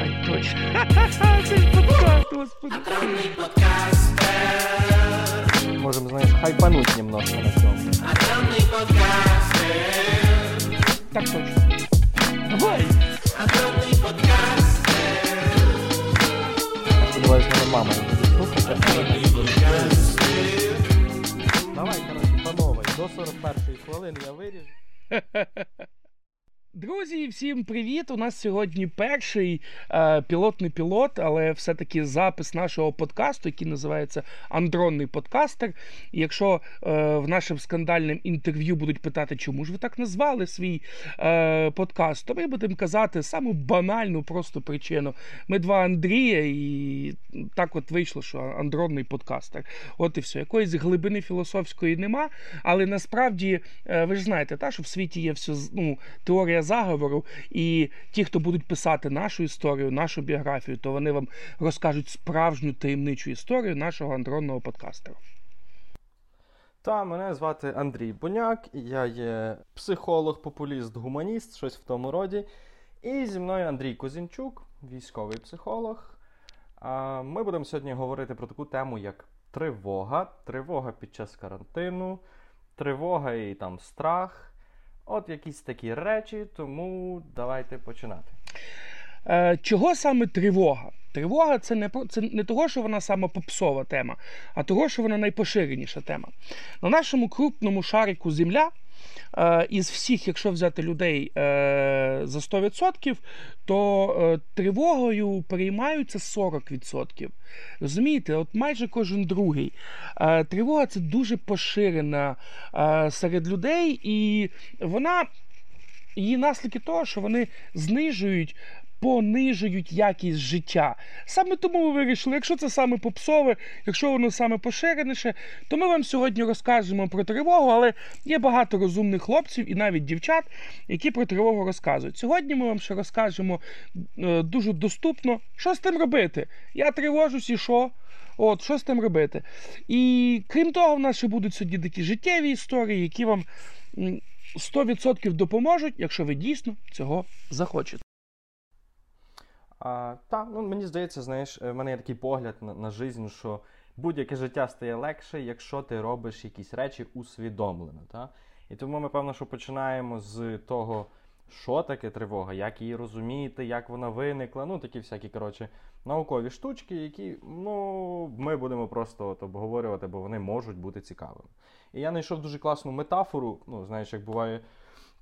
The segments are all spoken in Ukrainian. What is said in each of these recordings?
Ай, точно. Це ж подкаст, господи. Можем, знаешь, хайпануть немножко на цьому. Так точно. Давай. Сподіваюсь, мене мама не буде слухати, але не буде. Давай, коротше, по новій. До 41-ї хвилини я виріжу. Друзі, всім привіт! У нас сьогодні перший е, пілотний пілот, але все-таки запис нашого подкасту, який називається Андронний подкастер. Якщо е, в нашому скандальному інтерв'ю будуть питати, чому ж ви так назвали свій е, подкаст, то ми будемо казати саму банальну просто причину. Ми два Андрія, і так от вийшло, що андронний подкастер. От і все. Якоїсь глибини філософської нема, але насправді е, ви ж знаєте, та, що в світі є все ну, теорія заговору, і ті, хто будуть писати нашу історію, нашу біографію, то вони вам розкажуть справжню таємничу історію нашого андронного подкастера. Та, мене звати Андрій Буняк, я є психолог, популіст, гуманіст, щось в тому роді. І зі мною Андрій Козінчук, військовий психолог. Ми будемо сьогодні говорити про таку тему, як тривога, тривога під час карантину, тривога і там страх. От якісь такі речі, тому давайте починати. Е, Чого саме тривога? Тривога це не про- це не того, що вона саме попсова тема, а того, що вона найпоширеніша тема. На нашому крупному шарику Земля. Е, Із всіх, якщо взяти людей е, за 100%, то е, тривогою переймаються 40%. Розумієте, от майже кожен другий. Тривога це дуже поширена серед людей, і вона її наслідки того, що вони знижують. Понижують якість життя. Саме тому ми вирішили, якщо це саме попсове, якщо воно саме поширеніше, то ми вам сьогодні розкажемо про тривогу, але є багато розумних хлопців і навіть дівчат, які про тривогу розказують. Сьогодні ми вам ще розкажемо е, дуже доступно, що з тим робити. Я тривожусь і що? От, що з тим робити? І крім того, в нас ще будуть сьогодні такі життєві історії, які вам м, 100% допоможуть, якщо ви дійсно цього захочете. А, та, ну мені здається, знаєш, е, в мене є такий погляд на, на життя, що будь-яке життя стає легше, якщо ти робиш якісь речі усвідомлено. Та? І тому ми, певно, що починаємо з того, що таке тривога, як її розуміти, як вона виникла. Ну, такі всякі, коротше, наукові штучки, які ну, ми будемо просто от, обговорювати, бо вони можуть бути цікавими. І я знайшов дуже класну метафору. Ну, знаєш, як буває.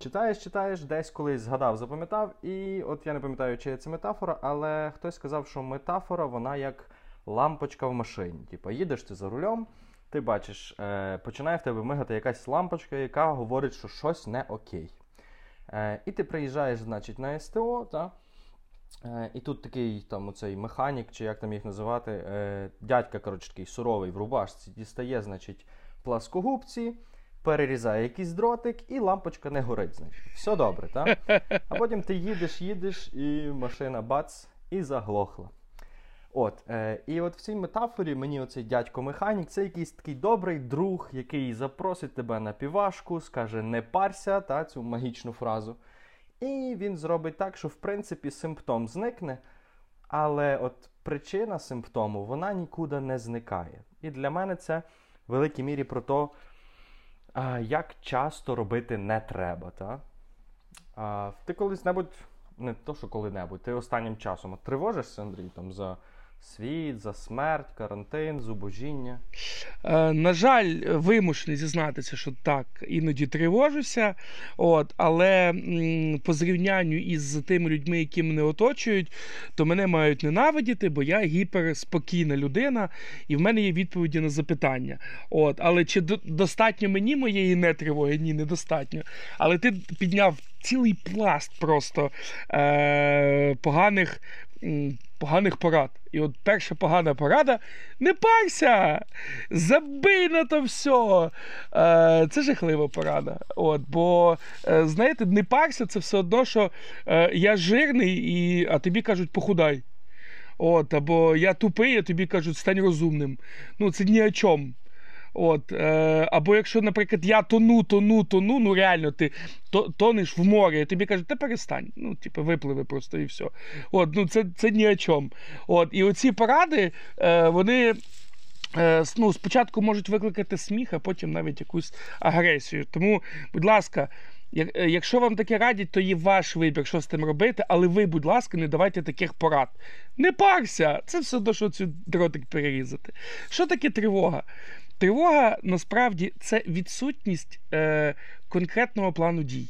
Читаєш, читаєш, десь колись згадав, запам'ятав, і от я не пам'ятаю, чи це метафора, але хтось сказав, що метафора вона як лампочка в машині. Типу, їдеш ти за рулем, ти бачиш, е, починає в тебе мигати якась лампочка, яка говорить, що щось не окей. Е, і ти приїжджаєш, значить, на СТО, та? Е, і тут такий там оцей механік, чи як там їх називати, е, дядька, коротше, такий суровий в рубашці, дістає, значить, пласкогубці перерізає якийсь дротик, і лампочка не горить. Значить. Все добре, так? А потім ти їдеш, їдеш, і машина бац, і заглохла. От, е, І от в цій метафорі мені оцей дядько-механік це якийсь такий добрий друг, який запросить тебе на півашку, скаже не парся, та, цю магічну фразу. І він зробить так, що в принципі симптом зникне, але от причина симптому вона нікуди не зникає. І для мене це в великій мірі про те, як часто робити не треба, та? А, ти колись-небудь, не то, що коли-небудь, ти останнім часом тривожишся, Андрій, там, за світ, за смерть, карантин, зубожіння. Е, на жаль, вимушений зізнатися, що так, іноді тривожуся. От, але м, по зрівнянню із тими людьми, які мене оточують, то мене мають ненавидіти, бо я гіперспокійна людина, і в мене є відповіді на запитання. От, але чи до- достатньо мені моєї нетривоги? Ні, недостатньо. Але ти підняв цілий пласт просто е, поганих. Поганих порад. І от перша погана порада: не парся! Забий на то все. Це жахлива порада. От, бо, е, знаєте, не парся, це все одно, що е, я жирний, і, а тобі кажуть, похудай. От, або я тупий, а тобі кажуть, стань розумним. Ну, це ні о чому. От, е, Або якщо, наприклад, я тону, тону, тону, ну реально ти то, тонеш в море, і тобі кажуть, та перестань. Ну, типу, випливи просто і все. От, ну Це це ні о чому. От, І оці поради, е, вони. Е, ну, Спочатку можуть викликати сміх, а потім навіть якусь агресію. Тому, будь ласка, Е, якщо вам таке радять, то є ваш вибір, що з тим робити, але ви, будь ласка, не давайте таких порад. Не парся! Це все одно, що цю дротик перерізати. Що таке тривога? Тривога насправді це відсутність е, конкретного плану дій.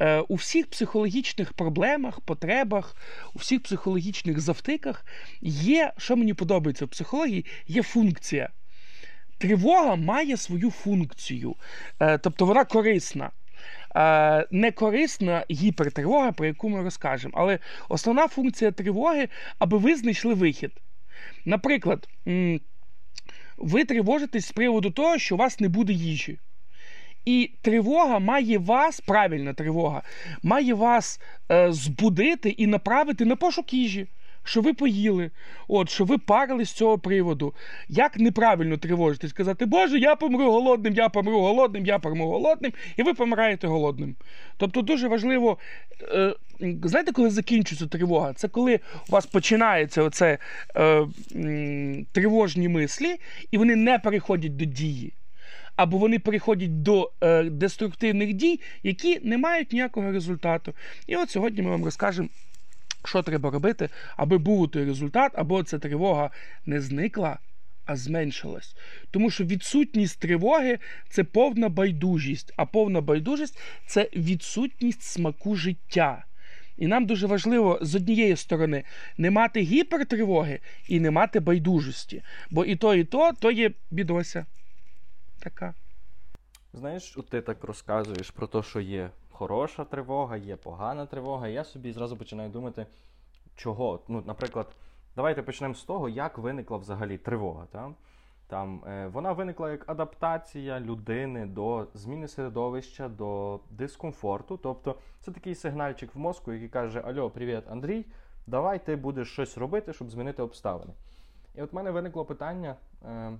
Е, У всіх психологічних проблемах, потребах, у всіх психологічних завтиках є, що мені подобається в психології, є функція. Тривога має свою функцію, е, тобто вона корисна. Е, некорисна гіпертривога, про яку ми розкажемо. Але основна функція тривоги, аби ви знайшли вихід. Наприклад, ви тривожитесь з приводу того, що у вас не буде їжі. І тривога має вас, правильна тривога, має вас е, збудити і направити на пошук їжі що ви поїли, от, що ви парили з цього приводу. Як неправильно тривожитись, сказати, Боже, я помру голодним, я помру голодним, я помру голодним, і ви помираєте голодним. Тобто дуже важливо, е, знаєте, коли закінчується тривога? Це коли у вас починається оце е, тривожні мислі, і вони не переходять до дії. Або вони переходять до е, деструктивних дій, які не мають ніякого результату. І от сьогодні ми вам розкажемо що треба робити, аби був той результат, або ця тривога не зникла, а зменшилась. Тому що відсутність тривоги це повна байдужість, а повна байдужість це відсутність смаку життя. І нам дуже важливо з однієї сторони не мати гіпертривоги і не мати байдужості. Бо і то, і то, то є бідося. Така. Знаєш, от ти так розказуєш про те, що є хороша тривога, є погана тривога. Я собі зразу починаю думати, чого. Ну, Наприклад, давайте почнемо з того, як виникла взагалі тривога. Та? Там, е, Вона виникла як адаптація людини до зміни середовища, до дискомфорту. Тобто це такий сигнальчик в мозку, який каже: Альо, привіт, Андрій, давай ти будеш щось робити, щоб змінити обставини. І от в мене виникло питання. Е,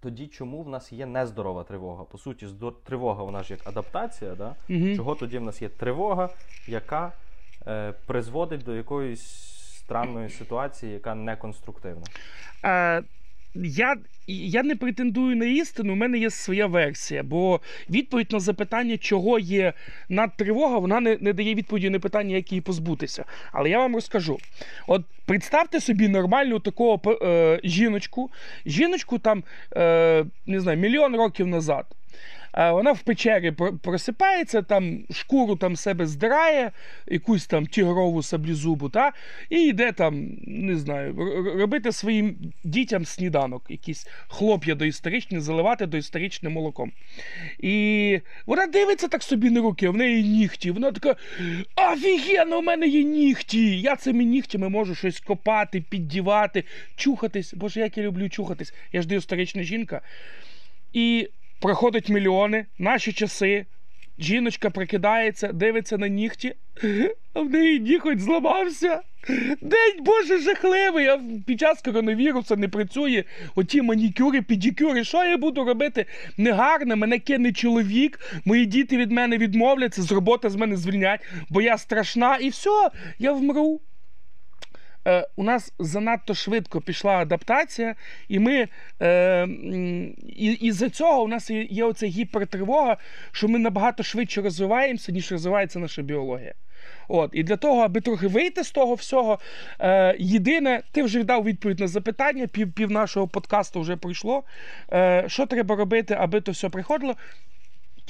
тоді чому в нас є нездорова тривога? По суті, тривога вона ж як адаптація, да? Угу. чого тоді в нас є тривога, яка е, призводить до якоїсь странної ситуації, яка не конструктивна? Е, я я не претендую на істину, у мене є своя версія, бо відповідь на запитання, чого є надтривога, вона не не дає відповіді на питання, як її позбутися. Але я вам розкажу: от представте собі нормальну такого е, жіночку, жіночку там, е, не знаю, мільйон років назад. Вона в печері просипається, там шкуру там себе здирає, якусь там тігрову саблізубу, та, і йде там, не знаю, робити своїм дітям сніданок, якісь хлоп'я доісторичні, заливати доісторичним молоком. І вона дивиться так собі на руки, в неї нігті. Вона така: офігенно, у мене є нігті! Я цими нігтями можу щось копати, піддівати, чухатись. Боже, як я люблю чухатись. Я ж доісторична жінка. І проходять мільйони, наші часи. Жіночка прикидається, дивиться на нігті, а в неї ніготь зламався. День Боже жахливий, а під час коронавірусу не працює оті манікюри, підікюри. Що я буду робити? Негарно, мене кине чоловік, мої діти від мене відмовляться, з роботи з мене звільнять, бо я страшна, і все, я вмру у нас занадто швидко пішла адаптація, і ми е, і, і за цього у нас є оця гіпертривога, що ми набагато швидше розвиваємося, ніж розвивається наша біологія. От, І для того, аби трохи вийти з того всього, е, єдине, ти вже дав відповідь на запитання, пів пів нашого подкасту вже пройшло. Е, Що треба робити, аби то все приходило?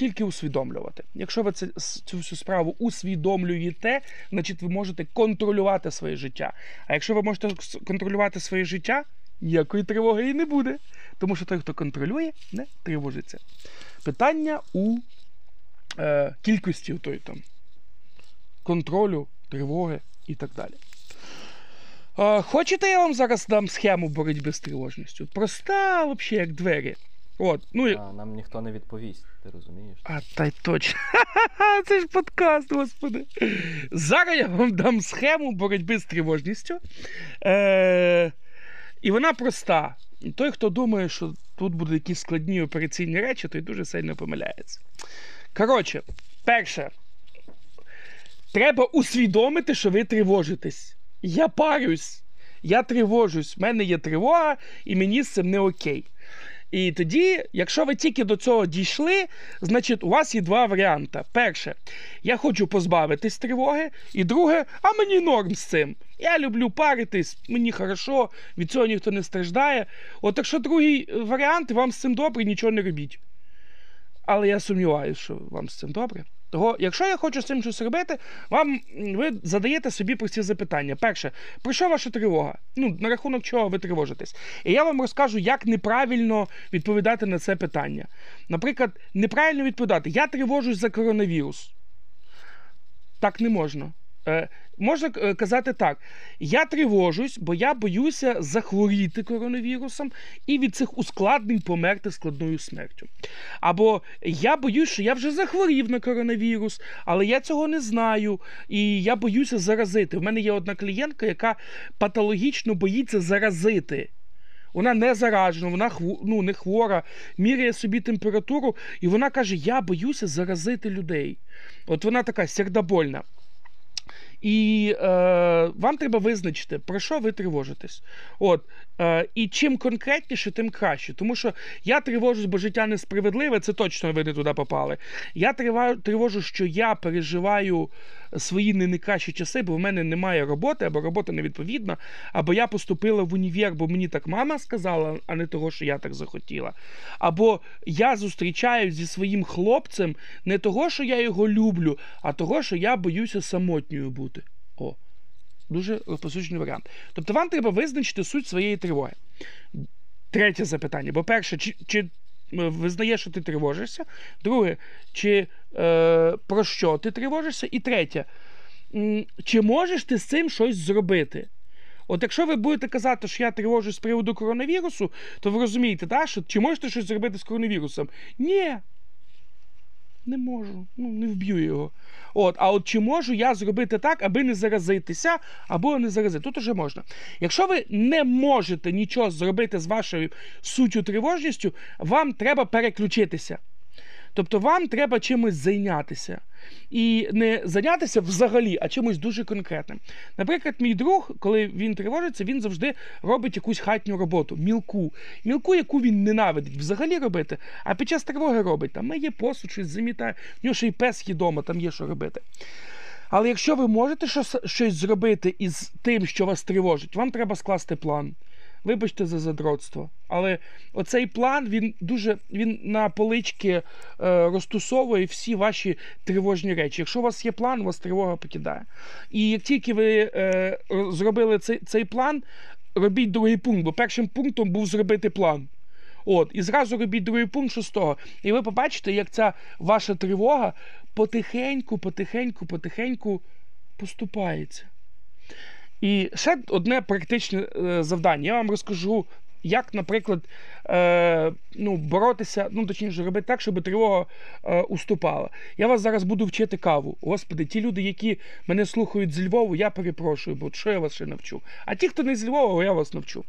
Тільки усвідомлювати. Якщо ви це, цю всю справу усвідомлюєте, значить ви можете контролювати своє життя. А якщо ви можете контролювати своє життя, ніякої тривоги і не буде. Тому що той, хто контролює, не тривожиться. Питання у е, кількості той, там, контролю, тривоги і так далі. Е, хочете, я вам зараз дам схему боротьби з тривожністю? Проста, взагалі, як двері. От, ну, а, Нам ніхто не відповість, ти розумієш? А та й точно. Це ж подкаст, господи. Зараз я вам дам схему боротьби з тривожністю. Е- І вона проста. Той, хто думає, що тут будуть якісь складні операційні речі, той дуже сильно помиляється. Коротше, перше, треба усвідомити, що ви тривожитесь. Я парюсь, я тривожусь, в мене є тривога, і мені з цим не окей. І тоді, якщо ви тільки до цього дійшли, значить у вас є два варіанти. Перше, я хочу позбавитись тривоги, і друге, а мені норм з цим. Я люблю паритись, мені хорошо, від цього ніхто не страждає. От якщо другий варіант, вам з цим добре, нічого не робіть. Але я сумніваюся, що вам з цим добре. Того, якщо я хочу з цим щось робити, вам ви задаєте собі прості запитання. Перше, про що ваша тривога? Ну, на рахунок чого ви тривожитесь? І я вам розкажу, як неправильно відповідати на це питання. Наприклад, неправильно відповідати: я тривожусь за коронавірус. Так не можна. Е, Можна е, казати так: я тривожусь, бо я боюся захворіти коронавірусом і від цих ускладнень померти складною смертю. Або я боюсь, що я вже захворів на коронавірус, але я цього не знаю, і я боюся заразити. У мене є одна клієнтка, яка патологічно боїться заразити. Вона не заражена, вона ну, не хвора, міряє собі температуру, і вона каже: Я боюся заразити людей. От вона така сердобольна. І е, вам треба визначити, про що ви тривожитесь. От, е, І чим конкретніше, тим краще. Тому що я тривожусь, бо життя несправедливе, це точно ви не туди попали. Я тривожу, що я переживаю свої не найкращі часи, бо в мене немає роботи, або робота невідповідна, або я поступила в універ, бо мені так мама сказала, а не того, що я так захотіла. Або я зустрічаюсь зі своїм хлопцем не того, що я його люблю, а того, що я боюся самотньою бути. О, дуже розповсюджений варіант. Тобто вам треба визначити суть своєї тривоги. Третє запитання. Бо перше, чи чи визнаєш, що ти тривожишся? Друге, чи е, про що ти тривожишся? І третє, чи можеш ти з цим щось зробити? От якщо ви будете казати, що я тривожусь з приводу коронавірусу, то ви розумієте, так, що чи можете щось зробити з коронавірусом? Ні. Не можу, ну не вб'ю його. От, А от чи можу я зробити так, аби не заразитися, або не заразити? Тут уже можна. Якщо ви не можете нічого зробити з вашою суттю тривожністю, вам треба переключитися. Тобто вам треба чимось зайнятися. І не зайнятися взагалі, а чимось дуже конкретним. Наприклад, мій друг, коли він тривожиться, він завжди робить якусь хатню роботу, мілку, мілку, яку він ненавидить взагалі робити, а під час тривоги робить. Там миє посуд, щось замітає, в нього ще й пес є вдома, там є що робити. Але якщо ви можете щось, зробити із тим, що вас тривожить, вам треба скласти план. Вибачте за задротство. Але оцей план він дуже він на полички е, розтусовує всі ваші тривожні речі. Якщо у вас є план, у вас тривога покидає. І як тільки ви е, зробили цей, цей план, робіть другий пункт, бо першим пунктом був зробити план. От, І зразу робіть другий пункт шостого. І ви побачите, як ця ваша тривога потихеньку, потихеньку, потихеньку поступається. І ще одне практичне е, завдання. Я вам розкажу, як, наприклад, е, ну, боротися, ну, точніше, робити так, щоб тривога е, уступала. Я вас зараз буду вчити каву. Господи, ті люди, які мене слухають з Львову, я перепрошую, бо що я вас ще навчу. А ті, хто не з Львова, я вас навчу.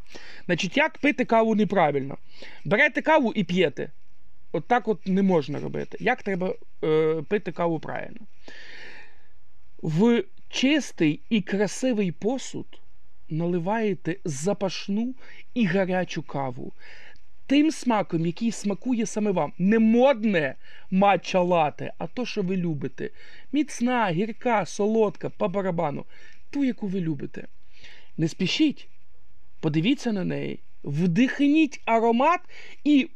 Значить, як пити каву неправильно? Берете каву і п'єте. От так от не можна робити. Як треба е, пити каву правильно? В чистий і красивий посуд наливаєте запашну і гарячу каву. Тим смаком, який смакує саме вам. Не модне матча лате, а то, що ви любите. Міцна, гірка, солодка, по барабану. Ту, яку ви любите. Не спішіть, подивіться на неї вдихніть аромат і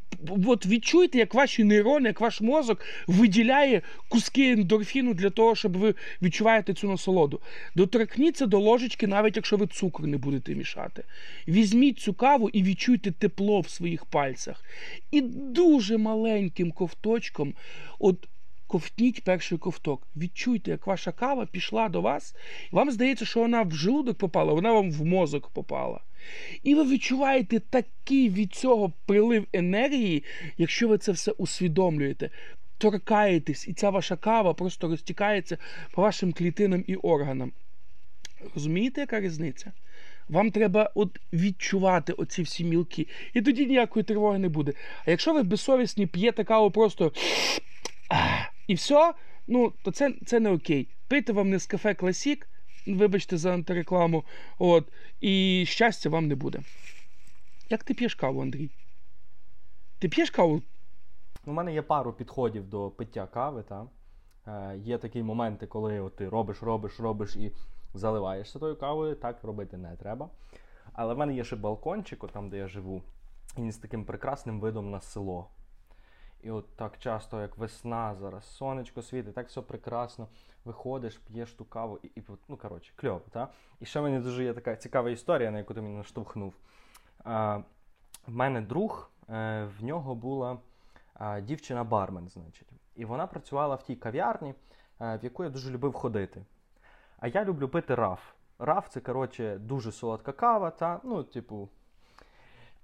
от відчуйте, як ваші нейрони, як ваш мозок виділяє куски ендорфіну для того, щоб ви відчуваєте цю насолоду. Доторкніться до ложечки, навіть якщо ви цукор не будете мішати. Візьміть цю каву і відчуйте тепло в своїх пальцях. І дуже маленьким ковточком. от Ковтніть перший ковток. Відчуйте, як ваша кава пішла до вас, і вам здається, що вона в желудок попала, вона вам в мозок попала. І ви відчуваєте такий від цього прилив енергії, якщо ви це все усвідомлюєте. Торкаєтесь, і ця ваша кава просто розтікається по вашим клітинам і органам. Розумієте, яка різниця? Вам треба от відчувати оці всі мілки, і тоді ніякої тривоги не буде. А якщо ви безсовісні п'єте каву просто і все, ну то це це не окей. Пийте вам не з кафе Класік, вибачте за антирекламу, от, і щастя вам не буде. Як ти п'єш каву, Андрій? Ти п'єш каву? У мене є пару підходів до пиття кави. Та? Е, Є такі моменти, коли от ти робиш, робиш, робиш і заливаєшся тою кавою. Так робити не треба. Але в мене є ще балкончик, там, де я живу, і з таким прекрасним видом на село. І от так часто, як весна, зараз сонечко світить, так все прекрасно. Виходиш, п'єш ту каву, і, і ну коротше, кльово. Та? І ще в мене дуже є така цікава історія, на яку ти мені наштовхнув. А, В мене друг, е, в нього була дівчина-бармен, значить. І вона працювала в тій кав'ярні, е, в яку я дуже любив ходити. А я люблю пити раф. Раф це, коротше, дуже солодка кава, та, ну, типу.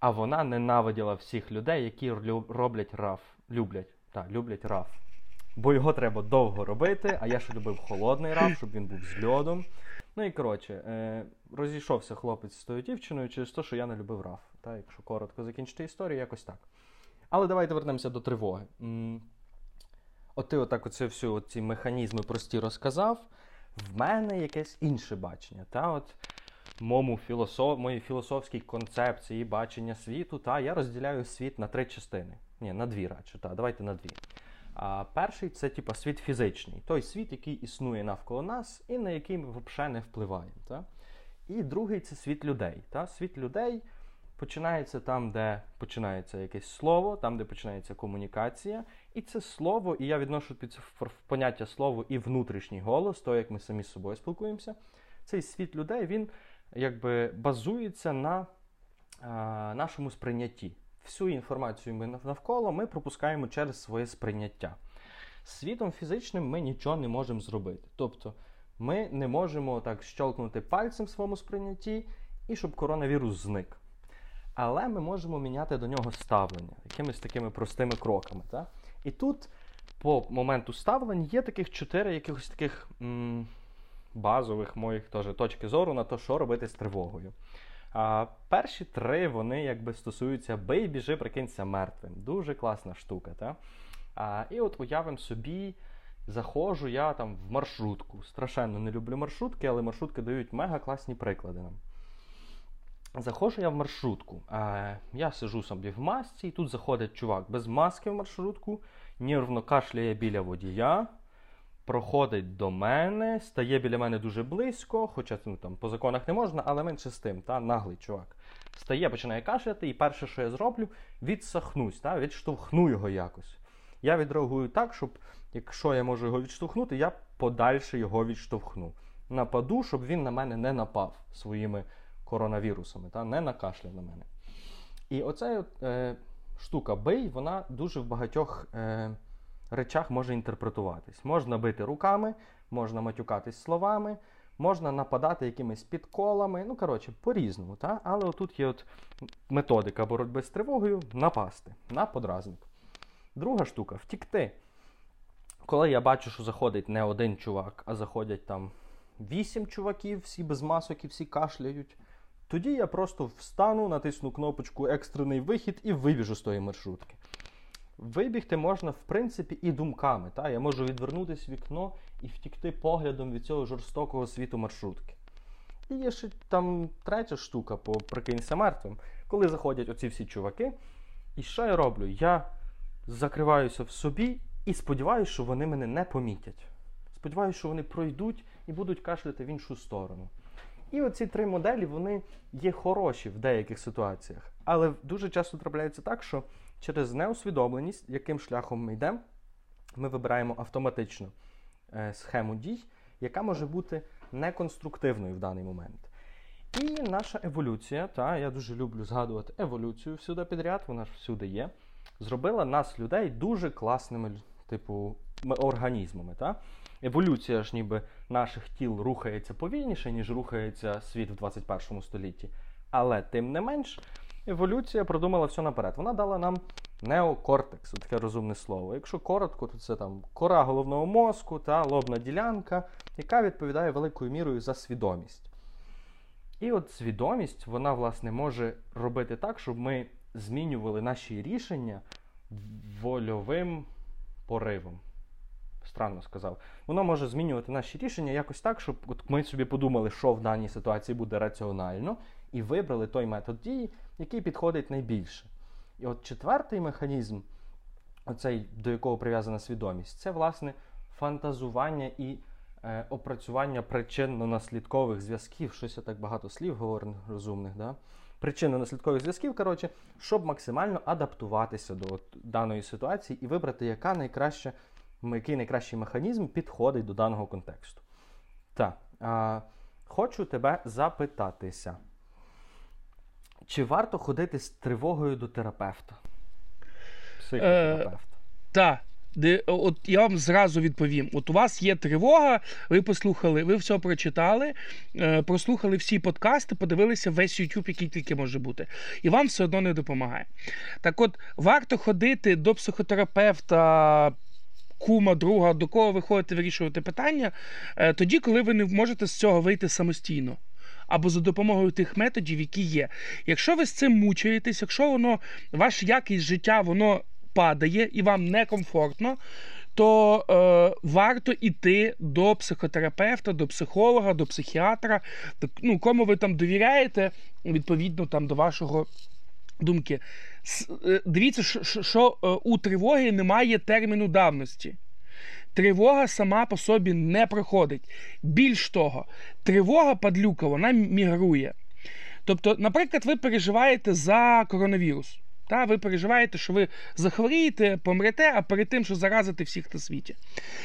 А вона ненавиділа всіх людей, які роблять раф. Люблять, та, люблять раф. Бо його треба довго робити, а я ще любив холодний раф, щоб він був з льодом. Ну і коротше, е, розійшовся хлопець з тою дівчиною через те, що я не любив раф. Та, Якщо коротко закінчити історію, якось так. Але давайте вернемося до тривоги. От ти отак оце всю ці механізми прості розказав. В мене якесь інше бачення. Та, от Мому філософ, моїй філософській концепції бачення світу, та я розділяю світ на три частини. Ні, на дві радше, та, давайте на дві. А перший це типа світ фізичний, той світ, який існує навколо нас і на який ми взагалі не впливаємо. Та? І другий це світ людей. Та? Світ людей починається там, де починається якесь слово, там, де починається комунікація. І це слово, і я відношу під поняття слово і внутрішній голос, то як ми самі з собою спілкуємося. Цей світ людей він якби базується на а, нашому сприйнятті. Всю інформацію ми навколо ми пропускаємо через своє сприйняття. Світом фізичним ми нічого не можемо зробити. Тобто ми не можемо так щелкнути пальцем в своєму сприйнятті і щоб коронавірус зник. Але ми можемо міняти до нього ставлення якимись такими простими кроками. Так? І тут, по моменту ставлень, є таких чотири якихось таких м- базових моїх теж точки зору на те, що робити з тривогою. А Перші три вони якби стосуються бий, біжи, прикинься мертвим. Дуже класна штука. Та? А, І от уявимо собі, заходжу я там в маршрутку. Страшенно не люблю маршрутки, але маршрутки дають мега класні приклади нам. Заходжу я в маршрутку. А, Я сижу собі в масці, і тут заходить чувак без маски в маршрутку, нервно кашляє біля водія проходить до мене, стає біля мене дуже близько, хоча ну, там по законах не можна, але менше з тим, та, наглий чувак. Стає, починає кашляти, і перше, що я зроблю, відсахнусь, та, відштовхну його якось. Я відреагую так, щоб якщо я можу його відштовхнути, я подальше його відштовхну. Нападу, щоб він на мене не напав своїми коронавірусами, та, не накашляв на мене. І оця е, штука бий, вона дуже в багатьох. Е, речах може інтерпретуватись. Можна бити руками, можна матюкатись словами, можна нападати якимись підколами. Ну, коротше, по-різному. Та? Але отут є от методика боротьби з тривогою напасти на подразник. Друга штука втікти. Коли я бачу, що заходить не один чувак, а заходять там вісім чуваків, всі без масок і всі кашляють. Тоді я просто встану, натисну кнопочку екстрений вихід і вибіжу з тої маршрутки. Вибігти можна, в принципі, і думками. Та? Я можу відвернутися вікно і втікти поглядом від цього жорстокого світу маршрутки. І є ще там третя штука по прикинься мертвим, коли заходять оці всі чуваки. І що я роблю? Я закриваюся в собі і сподіваюся, що вони мене не помітять. Сподіваюся, що вони пройдуть і будуть кашляти в іншу сторону. І оці три моделі вони є хороші в деяких ситуаціях. Але дуже часто трапляється так, що через неусвідомленість, яким шляхом ми йдемо, ми вибираємо автоматично е, схему дій, яка може бути неконструктивною в даний момент. І наша еволюція, та я дуже люблю згадувати еволюцію всюди підряд, вона ж всюди є, зробила нас, людей, дуже класними типу, організмами. Та? Еволюція ж ніби наших тіл рухається повільніше, ніж рухається світ в 21 столітті. Але тим не менш, еволюція продумала все наперед. Вона дала нам неокортекс, таке розумне слово. Якщо коротко, то це там кора головного мозку та лобна ділянка, яка відповідає великою мірою за свідомість. І от свідомість, вона, власне, може робити так, щоб ми змінювали наші рішення вольовим поривом. Странно сказав. Воно може змінювати наші рішення якось так, щоб от ми собі подумали, що в даній ситуації буде раціонально, і вибрали той метод дії, який підходить найбільше. І от четвертий механізм, оцей, до якого прив'язана свідомість, це власне фантазування і е, опрацювання причинно-наслідкових зв'язків. Щось я так багато слів говорю розумних. Да? Причинно-наслідкових зв'язків, коротше, щоб максимально адаптуватися до от, даної ситуації і вибрати, яка найкраща, який найкращий механізм підходить до даного контексту. Так, а, хочу тебе запитатися. Чи варто ходити з тривогою до терапевта? Психотерапевта. Так. Де, от я вам зразу відповім: от у вас є тривога, ви послухали, ви все прочитали, е, прослухали всі подкасти, подивилися весь YouTube, який тільки може бути, і вам все одно не допомагає. Так от, варто ходити до психотерапевта. Кума, друга, до кого ви ходите вирішувати питання, е, тоді, коли ви не можете з цього вийти самостійно. Або за допомогою тих методів, які є. Якщо ви з цим мучаєтесь, якщо воно, ваш якість життя, воно падає і вам некомфортно, то е, варто йти до психотерапевта, до психолога, до психіатра, до, ну, кому ви там довіряєте, відповідно там до вашого думки. Е, дивіться, що, що е, у тривоги немає терміну давності. Тривога сама по собі не проходить. Більш того, тривога падлюка, вона мігрує. Тобто, наприклад, ви переживаєте за коронавірус. Та ви переживаєте, що ви захворієте, помрете, а перед тим, що заразити всіх на світі.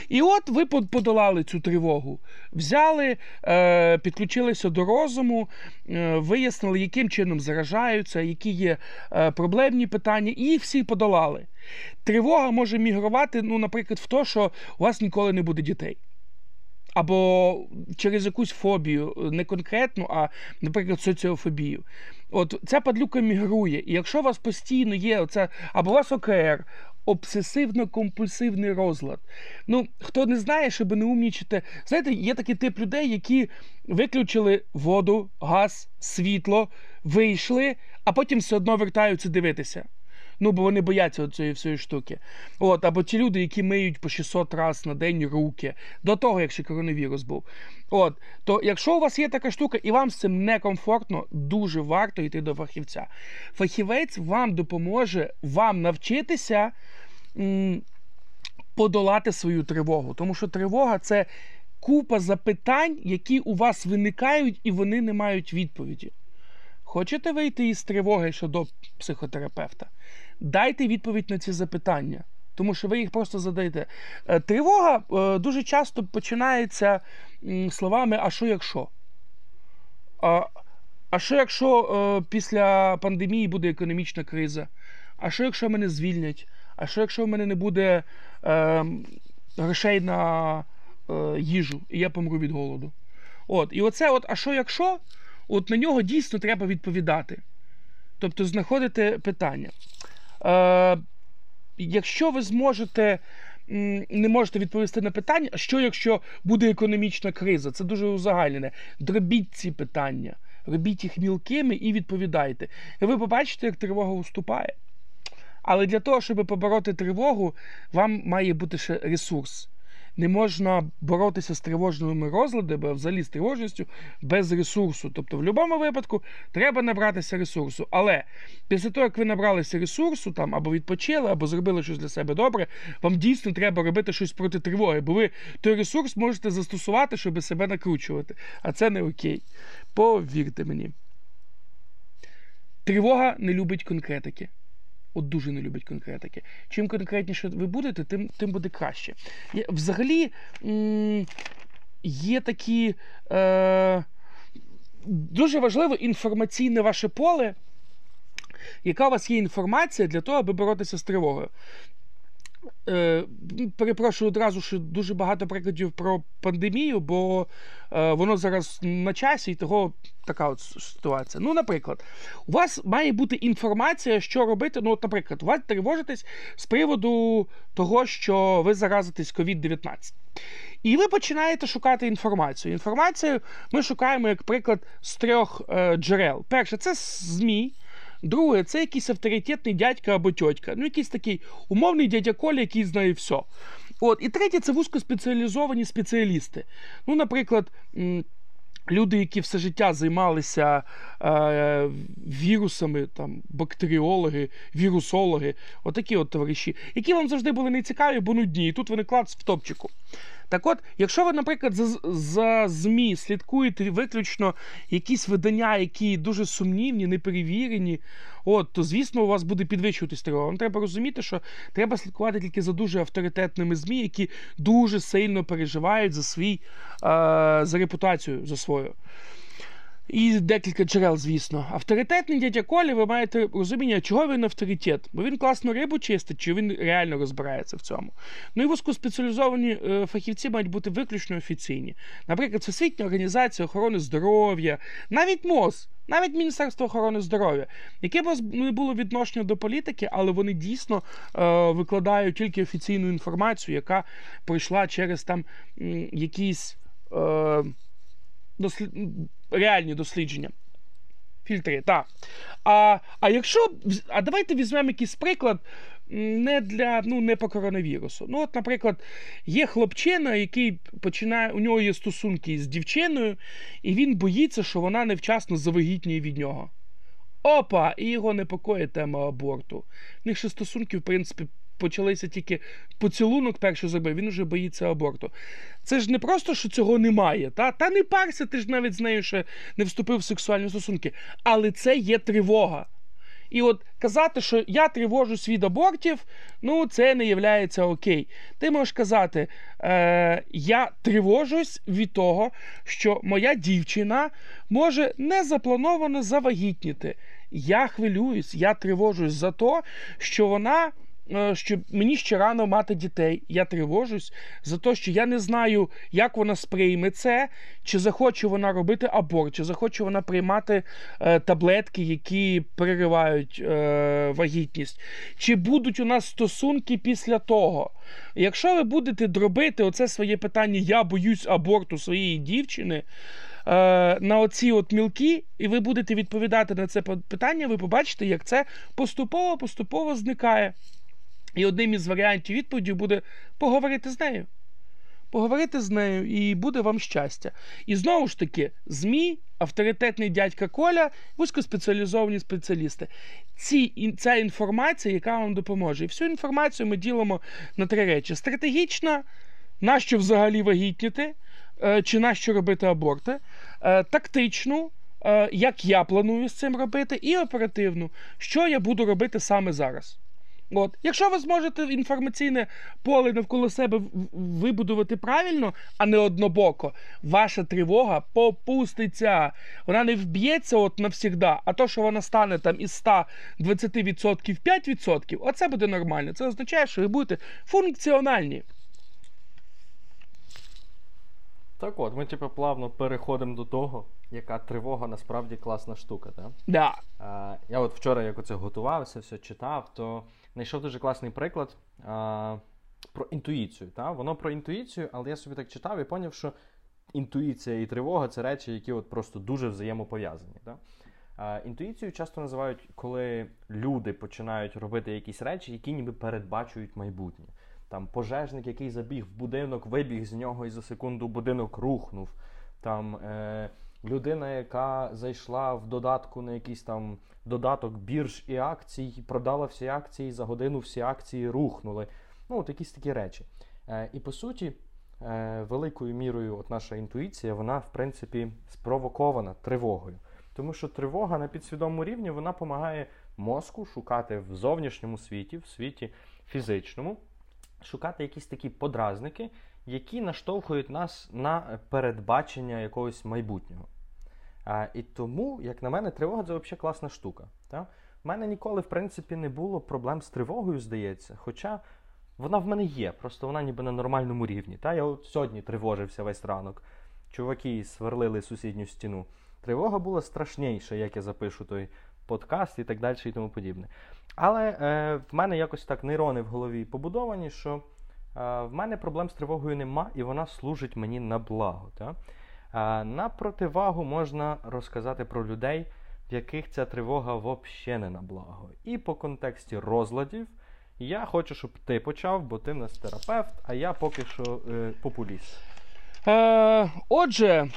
І от ви подолали цю тривогу, взяли, е, підключилися до розуму, е, вияснили, яким чином заражаються, які є е, проблемні питання, і їх всі подолали. Тривога може мігрувати, ну, наприклад, в те, що у вас ніколи не буде дітей. Або через якусь фобію, не конкретну, а, наприклад, соціофобію. От ця падлюка мігрує. І якщо у вас постійно є оце, або у вас ОКР, обсесивно-компульсивний розлад. Ну, хто не знає, щоб не умнічити. Знаєте, є такий тип людей, які виключили воду, газ, світло, вийшли, а потім все одно вертаються дивитися. Ну, бо вони бояться цієї всієї штуки. От, Або ті люди, які миють по 600 разів на день руки, до того, як ще коронавірус був. От, То якщо у вас є така штука і вам з цим некомфортно, дуже варто йти до фахівця. Фахівець вам допоможе вам навчитися м, подолати свою тривогу. Тому що тривога це купа запитань, які у вас виникають, і вони не мають відповіді. Хочете вийти із тривоги щодо психотерапевта? Дайте відповідь на ці запитання, тому що ви їх просто задаєте. Е, тривога е, дуже часто починається словами: а що якщо? А а що якщо е, після пандемії буде економічна криза? А що якщо мене звільнять? А що якщо в мене не буде е, грошей на е, їжу, і я помру від голоду? От, І оце, от, а що якщо? От на нього дійсно треба відповідати. Тобто знаходити питання. Е, Якщо ви зможете. Не можете відповісти на питання, що якщо буде економічна криза? Це дуже узагальнене. Дробіть ці питання, робіть їх мілкими і відповідайте. І ви побачите, як тривога уступає. Але для того, щоб побороти тривогу, вам має бути ще ресурс не можна боротися з тривожними розладами, взагалі з тривожністю без ресурсу. Тобто, в будь-якому випадку треба набратися ресурсу. Але після того, як ви набралися ресурсу, там або відпочили, або зробили щось для себе добре, вам дійсно треба робити щось проти тривоги, бо ви той ресурс можете застосувати, щоб себе накручувати. А це не окей. Повірте мені. Тривога не любить конкретики от дуже не любить конкретики. Чим конкретніше ви будете, тим тим буде краще. Взагалі є такі е, дуже важливе інформаційне ваше поле. Яка у вас є інформація для того, аби боротися з тривогою? Е, перепрошую одразу, що дуже багато прикладів про пандемію, бо е, воно зараз на часі, і того така от ситуація. Ну, наприклад, у вас має бути інформація, що робити. Ну, от, наприклад, у вас тривожитесь з приводу того, що ви заразитесь COVID-19. І ви починаєте шукати інформацію. Інформацію ми шукаємо, як приклад, з трьох е, джерел. Перше, це ЗМІ. Друге, це якийсь авторитетний дядька або тьотька. Ну, якийсь такий умовний дядя Коля, який знає все. От, І третє, це вузькоспеціалізовані спеціалісти. Ну, наприклад. Люди, які все життя займалися е, вірусами, там, бактеріологи, вірусологи, отакі от товариші, які вам завжди були нецікаві, бо нудні, і тут вони клац в топчику. Так от, якщо ви, наприклад, за, за ЗМІ слідкуєте виключно якісь видання, які дуже сумнівні, неперевірені, от, то, звісно, у вас буде підвищуватись тривога. Вам треба розуміти, що треба слідкувати тільки за дуже авторитетними ЗМІ, які дуже сильно переживають за свій, е, за репутацію за свою. І декілька джерел, звісно. Авторитетний дядя Колі, ви маєте розуміння, чого він авторитет. Бо він класно рибу чистить, чи він реально розбирається в цьому. Ну і вузькоспеціалізовані е, фахівці мають бути виключно офіційні. Наприклад, Всесвітня організація охорони здоров'я, навіть МОЗ. Навіть Міністерство охорони здоров'я, яке б не було відношення до політики, але вони дійсно е, викладають тільки офіційну інформацію, яка пройшла через там якісь е, дослід реальні дослідження. Фільтри, так. А а якщо. А давайте візьмемо якийсь приклад не для, ну, не по коронавірусу. Ну, от, наприклад, є хлопчина, який починає, у нього є стосунки з дівчиною, і він боїться, що вона невчасно завагітніє від нього. Опа! І його непокоїть тема аборту. В них ще стосунки, в принципі, почалися тільки поцілунок перший зробив, він вже боїться аборту. Це ж не просто, що цього немає. Та Та не парся, ти ж навіть з нею ще не вступив в сексуальні стосунки. Але це є тривога. І от казати, що я тривожусь від абортів, ну це не є окей. Ти можеш казати, е, я тривожусь від того, що моя дівчина може незаплановано завагітніти. Я хвилююсь, я тривожусь за те, що вона що мені ще рано мати дітей. Я тривожусь за те, що я не знаю, як вона сприйме це, чи захоче вона робити аборт, чи захоче вона приймати е, таблетки, які переривають е, вагітність, чи будуть у нас стосунки після того. Якщо ви будете дробити оце своє питання, я боюсь аборту своєї дівчини. Е, на оці от мілки, і ви будете відповідати на це питання, ви побачите, як це поступово-поступово зникає. І одним із варіантів відповіді буде поговорити з нею. Поговорити з нею, і буде вам щастя. І знову ж таки, ЗМІ, авторитетний дядька Коля, вузькоспеціалізовані спеціалісти. Ці, Ця інформація, яка вам допоможе. І всю інформацію ми ділимо на три речі: стратегічна, нащо взагалі вагітніти, е, чи нащо робити аборти, е, тактичну. Е, як я планую з цим робити, і оперативну, що я буду робити саме зараз. От. Якщо ви зможете інформаційне поле навколо себе вибудувати правильно, а не однобоко, ваша тривога попуститься. Вона не вб'ється от навсігда, а то, що вона стане там із 120% 5%, оце буде нормально. Це означає, що ви будете функціональні. Так от, ми типу плавно переходимо до того, яка тривога насправді класна штука. так? Да. А, Я от вчора, як оце готувався, все читав, то знайшов дуже класний приклад а, про інтуїцію. Та? Воно про інтуїцію, але я собі так читав і поняв, що інтуїція і тривога це речі, які от просто дуже взаємопов'язані. Та? А, Інтуїцію часто називають, коли люди починають робити якісь речі, які ніби передбачують майбутнє. Там пожежник, який забіг в будинок, вибіг з нього і за секунду будинок рухнув. Там е, людина, яка зайшла в додатку на якийсь там додаток бірж і акцій, продала всі акції, за годину всі акції рухнули. Ну, от якісь такі речі. Е, І по суті, е, великою мірою от наша інтуїція, вона, в принципі, спровокована тривогою. Тому що тривога на підсвідомому рівні вона допомагає мозку шукати в зовнішньому світі, в світі фізичному, шукати якісь такі подразники, які наштовхують нас на передбачення якогось майбутнього. І тому, як на мене, тривога це взагалі класна штука. Та? У мене ніколи, в принципі, не було проблем з тривогою, здається. Хоча вона в мене є, просто вона ніби на нормальному рівні. Та? Я от сьогодні тривожився весь ранок. Чуваки сверлили сусідню стіну. Тривога була страшніша, як я запишу той подкаст і так далі, і тому подібне. Але е, в мене якось так нейрони в голові побудовані, що в мене проблем з тривогою нема, і вона служить мені на благо. Та? На противагу можна розказати про людей, в яких ця тривога взагалі не на благо. І по контексті розладів я хочу, щоб ти почав, бо ти в нас терапевт, а я поки що е, популіст. Е, Отже,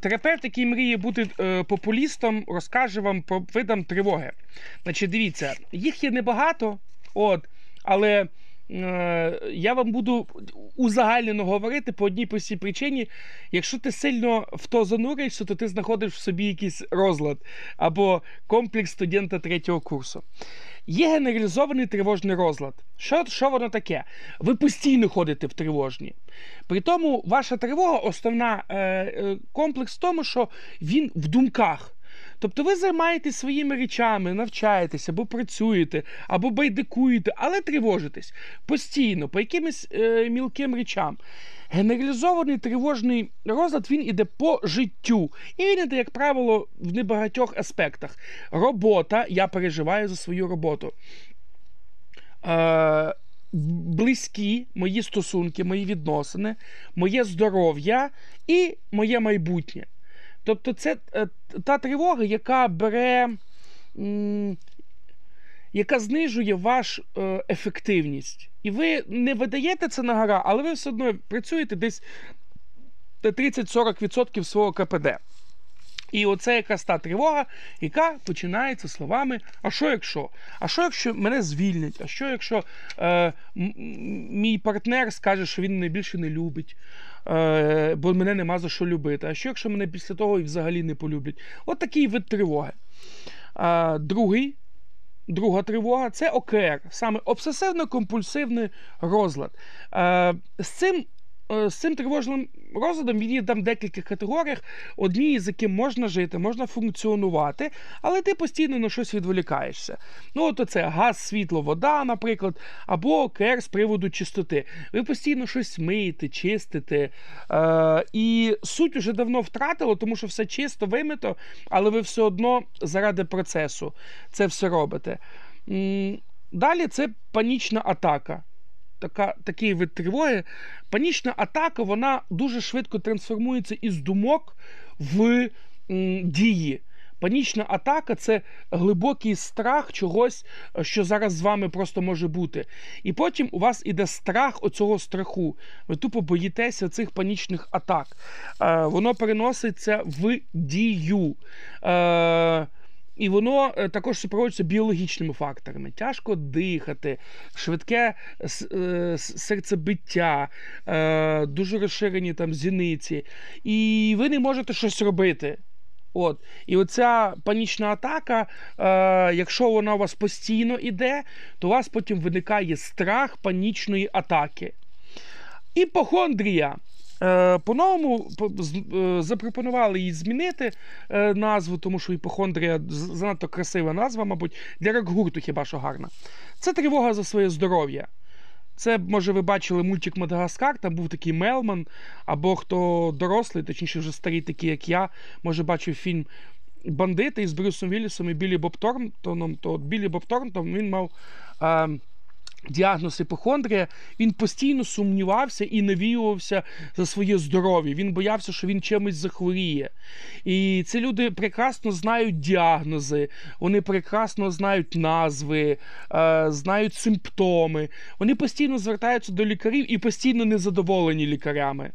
терапевт, який мріє бути е, популістом, розкаже вам про видам тривоги. Значить, дивіться, їх є небагато, от, але е, я вам буду узагальнено говорити по одній простій причині. Якщо ти сильно в то зануришся, то ти знаходиш в собі якийсь розлад або комплекс студента третього курсу. Є генералізований тривожний розлад. Що що воно таке? Ви постійно ходите в тривожні. При тому, ваша тривога, основна е, е, комплекс в тому, що він в думках. Тобто ви займаєтесь своїми речами, навчаєтесь або працюєте, або байдикуєте, але тривожитесь постійно по якимось е, мілким речам. Генералізований тривожний розлад він іде по життю. І він іде, як правило, в небагатьох аспектах. Робота, я переживаю за свою роботу. Е, Близькі мої стосунки, мої відносини, моє здоров'я і моє майбутнє. Тобто, це е, та тривога, яка бере, яка знижує вашу е, ефективність. І ви не видаєте це на гора, але ви все одно працюєте десь 30-40% свого КПД. І оце якраз та тривога, яка починається словами: а що якщо? А що, якщо мене звільнять? А що, якщо е, мій партнер скаже, що він мене більше не любить, е, бо мене нема за що любити? А що, якщо мене після того і взагалі не полюблять? От такий вид тривоги. Е, другий. Друга тривога це ОКР, саме обсесивно-компульсивний розлад. Е, З цим Е, з цим тривожним розладом він є там в декількох категоріях, одні з яким можна жити, можна функціонувати, але ти постійно на щось відволікаєшся. Ну, от це газ, світло, вода, наприклад, або КР з приводу чистоти. Ви постійно щось миєте, чистите. Е, І суть уже давно втратило, тому що все чисто вимито, але ви все одно заради процесу це все робите. Далі це панічна атака така, такий вид тривоги, панічна атака вона дуже швидко трансформується із думок в м, дії. Панічна атака це глибокий страх чогось, що зараз з вами просто може бути. І потім у вас іде страх оцього страху. Ви тупо боїтеся цих панічних атак. Е, Воно переноситься в дію. Е, і воно е, також супроводжується біологічними факторами. Тяжко дихати, швидке е, серцебиття, е, дуже розширені там зіниці. І ви не можете щось робити. От. І оця панічна атака, е, якщо вона у вас постійно йде, то у вас потім виникає страх панічної атаки. Іпохондрія. Е, по-новому е, запропонували їй змінити е, назву, тому що іпохондрія занадто красива назва, мабуть, для рок-гурту хіба що гарна. Це тривога за своє здоров'я. Це, може, ви бачили мультик Мадагаскар, там був такий Мелман, або хто дорослий, точніше, вже старий, такий, як я, може, бачив фільм Бандити із Брюсом Віллісом і Білі Боб Торнтоном, то от Білі Боб Торнтон він мав. Е, Діагноз іпохондрія, він постійно сумнівався і навіювався за своє здоров'я. Він боявся, що він чимось захворіє. І ці люди прекрасно знають діагнози, вони прекрасно знають назви, е, знають симптоми. Вони постійно звертаються до лікарів і постійно незадоволені лікарями.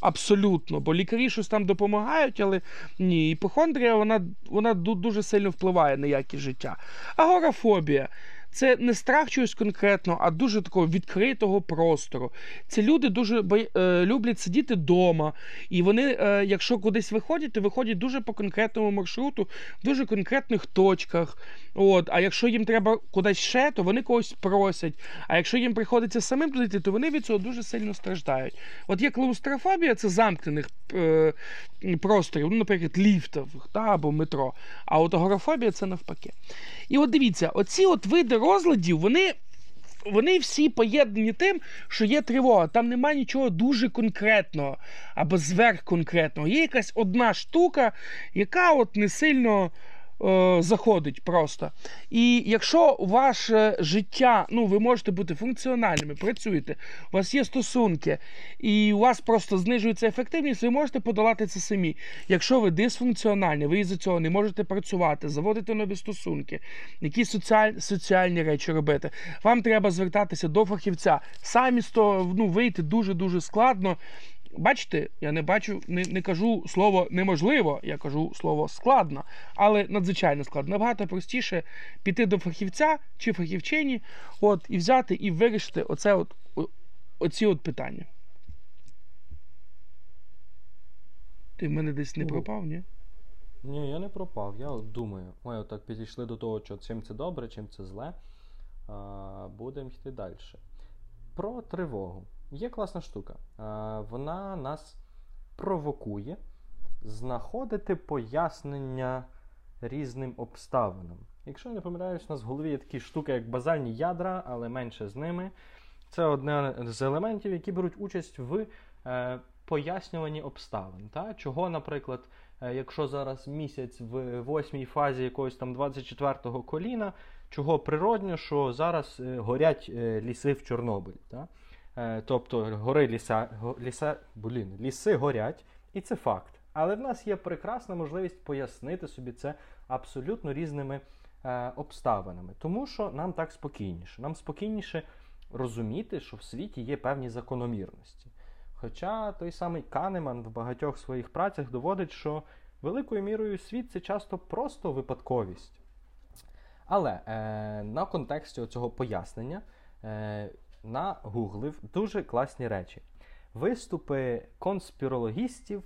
Абсолютно, бо лікарі щось там допомагають, але ні, іпохондрія вона вона дуже сильно впливає на якість життя. Агорафобія це не страх чогось конкретного, а дуже такого відкритого простору. Це люди дуже е, люблять сидіти вдома, і вони, е, якщо кудись виходять, то виходять дуже по конкретному маршруту, в дуже конкретних точках. От, А якщо їм треба кудись ще, то вони когось просять. А якщо їм приходиться самим туди то вони від цього дуже сильно страждають. От є клаустрофобія, це замкнених е, просторів, ну, наприклад, ліфтів та, або метро. А от агорафобія це навпаки. І от дивіться, оці от види розладів, вони. Вони всі поєднані тим, що є тривога. Там немає нічого дуже конкретного або зверхконкретного. Є якась одна штука, яка от не сильно заходить просто. І якщо ваше життя, ну ви можете бути функціональними, працюєте, у вас є стосунки, і у вас просто знижується ефективність, ви можете подолати це самі. Якщо ви дисфункціональні, ви із-за цього не можете працювати, заводити нові стосунки, якісь соціаль, соціальні речі робити, вам треба звертатися до фахівця. Самі з того ну, вийти дуже-дуже складно. Бачите, я не бачу, не, не кажу слово неможливо, я кажу слово складно, але надзвичайно складно. Набагато простіше піти до фахівця чи фахівчині, от, і взяти і вирішити оце от, оці от питання. Ти в мене десь не Ну, пропав, ні? Ні, я не пропав. Я от думаю. Ми отак підійшли до того, що чим це добре, чим це зле. Будемо йти далі. Про тривогу. Є класна штука. Вона нас провокує знаходити пояснення різним обставинам. Якщо я не помиляюсь, у нас в голові є такі штуки, як базальні ядра, але менше з ними. Це одне з елементів, які беруть участь в е, пояснюванні обставин. Та? Чого, наприклад, е, якщо зараз місяць в восьмій фазі якогось там 24-го коліна, чого природньо, що зараз е, горять е, ліси в Чорнобилі. Та? Е, тобто гори ліса, ліса, блін, ліси горять, і це факт. Але в нас є прекрасна можливість пояснити собі це абсолютно різними е, обставинами, тому що нам так спокійніше. Нам спокійніше розуміти, що в світі є певні закономірності. Хоча той самий Канеман в багатьох своїх працях доводить, що великою мірою світ це часто просто випадковість. Але е, на контексті цього пояснення е, нагуглив дуже класні речі. Виступи конспірологістів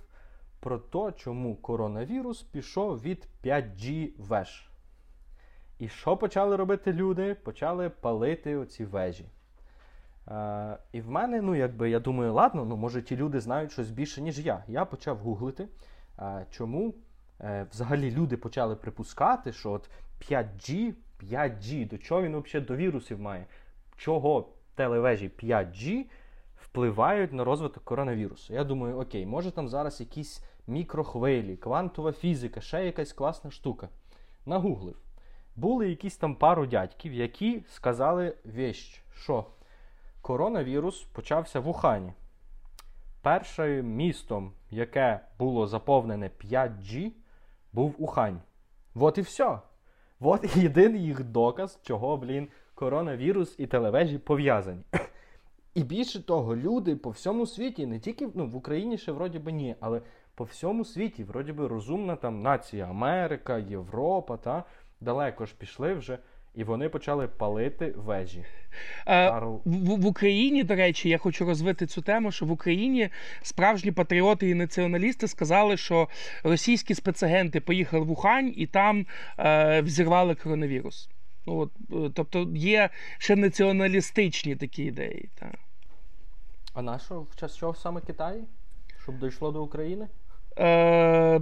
про те, чому коронавірус пішов від 5G веж. І що почали робити люди? Почали палити оці вежі. Е, і в мене, ну якби я думаю, ладно, ну може ті люди знають щось більше, ніж я. Я почав гуглити, е, чому е, взагалі люди почали припускати, що от 5G, 5G, до чого він взагалі до вірусів має? Чого телевежі 5G впливають на розвиток коронавірусу? Я думаю, окей, може там зараз якісь мікрохвилі, квантова фізика, ще якась класна штука. Нагуглив. Були якісь там пару дядьків, які сказали вещь, що коронавірус почався в Ухані. Першим містом, яке було заповнене 5G, був Ухань. От і все. От єдиний їх доказ, чого, блін, коронавірус і телевежі пов'язані. І більше того, люди по всьому світі, не тільки ну, в Україні ще вроді би ні, але по всьому світі, вроді би, розумна там нація Америка, Європа, та далеко ж пішли вже, і вони почали палити вежі. Е, Карл В, в Україні, до речі, я хочу розвити цю тему, що в Україні справжні патріоти і націоналісти сказали, що російські спецагенти поїхали в Ухань і там е, взірвали коронавірус. Ну, от, е, тобто є ще націоналістичні такі ідеї. Та. А на що в час чого саме Китай? Щоб дійшло до України? Е,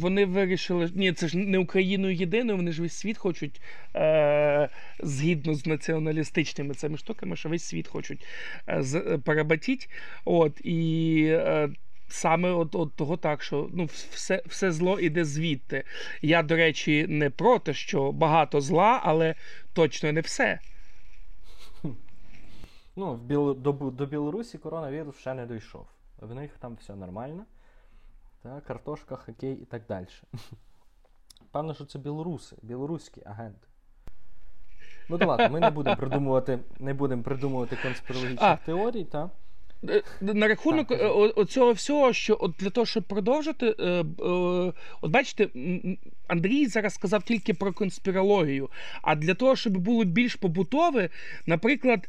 вони вирішили, ні, це ж не Україною єдиною, вони ж весь світ хочуть е, згідно з націоналістичними цими штуками, що весь світ хочуть е, з, е, перебатіть. От, і е, саме от, от того так, що ну, все, все зло іде звідти. Я, до речі, не проти, що багато зла, але точно не все. Ну, в Біл... до... До Білорусі коронавірус ще не дійшов. В них там все нормально. Та, картошка, хокей і так далі. Певно, що це білоруси, білоруські агенти. Ну то ладно, ми не будемо придумувати, не будемо придумувати конспірологічних А. теорій, та? Е, На рахунок е, о- оцього всього, що от для того, щоб продовжити, е, от бачите, Андрій зараз сказав тільки про конспірологію. А для того, щоб було більш побутове, наприклад,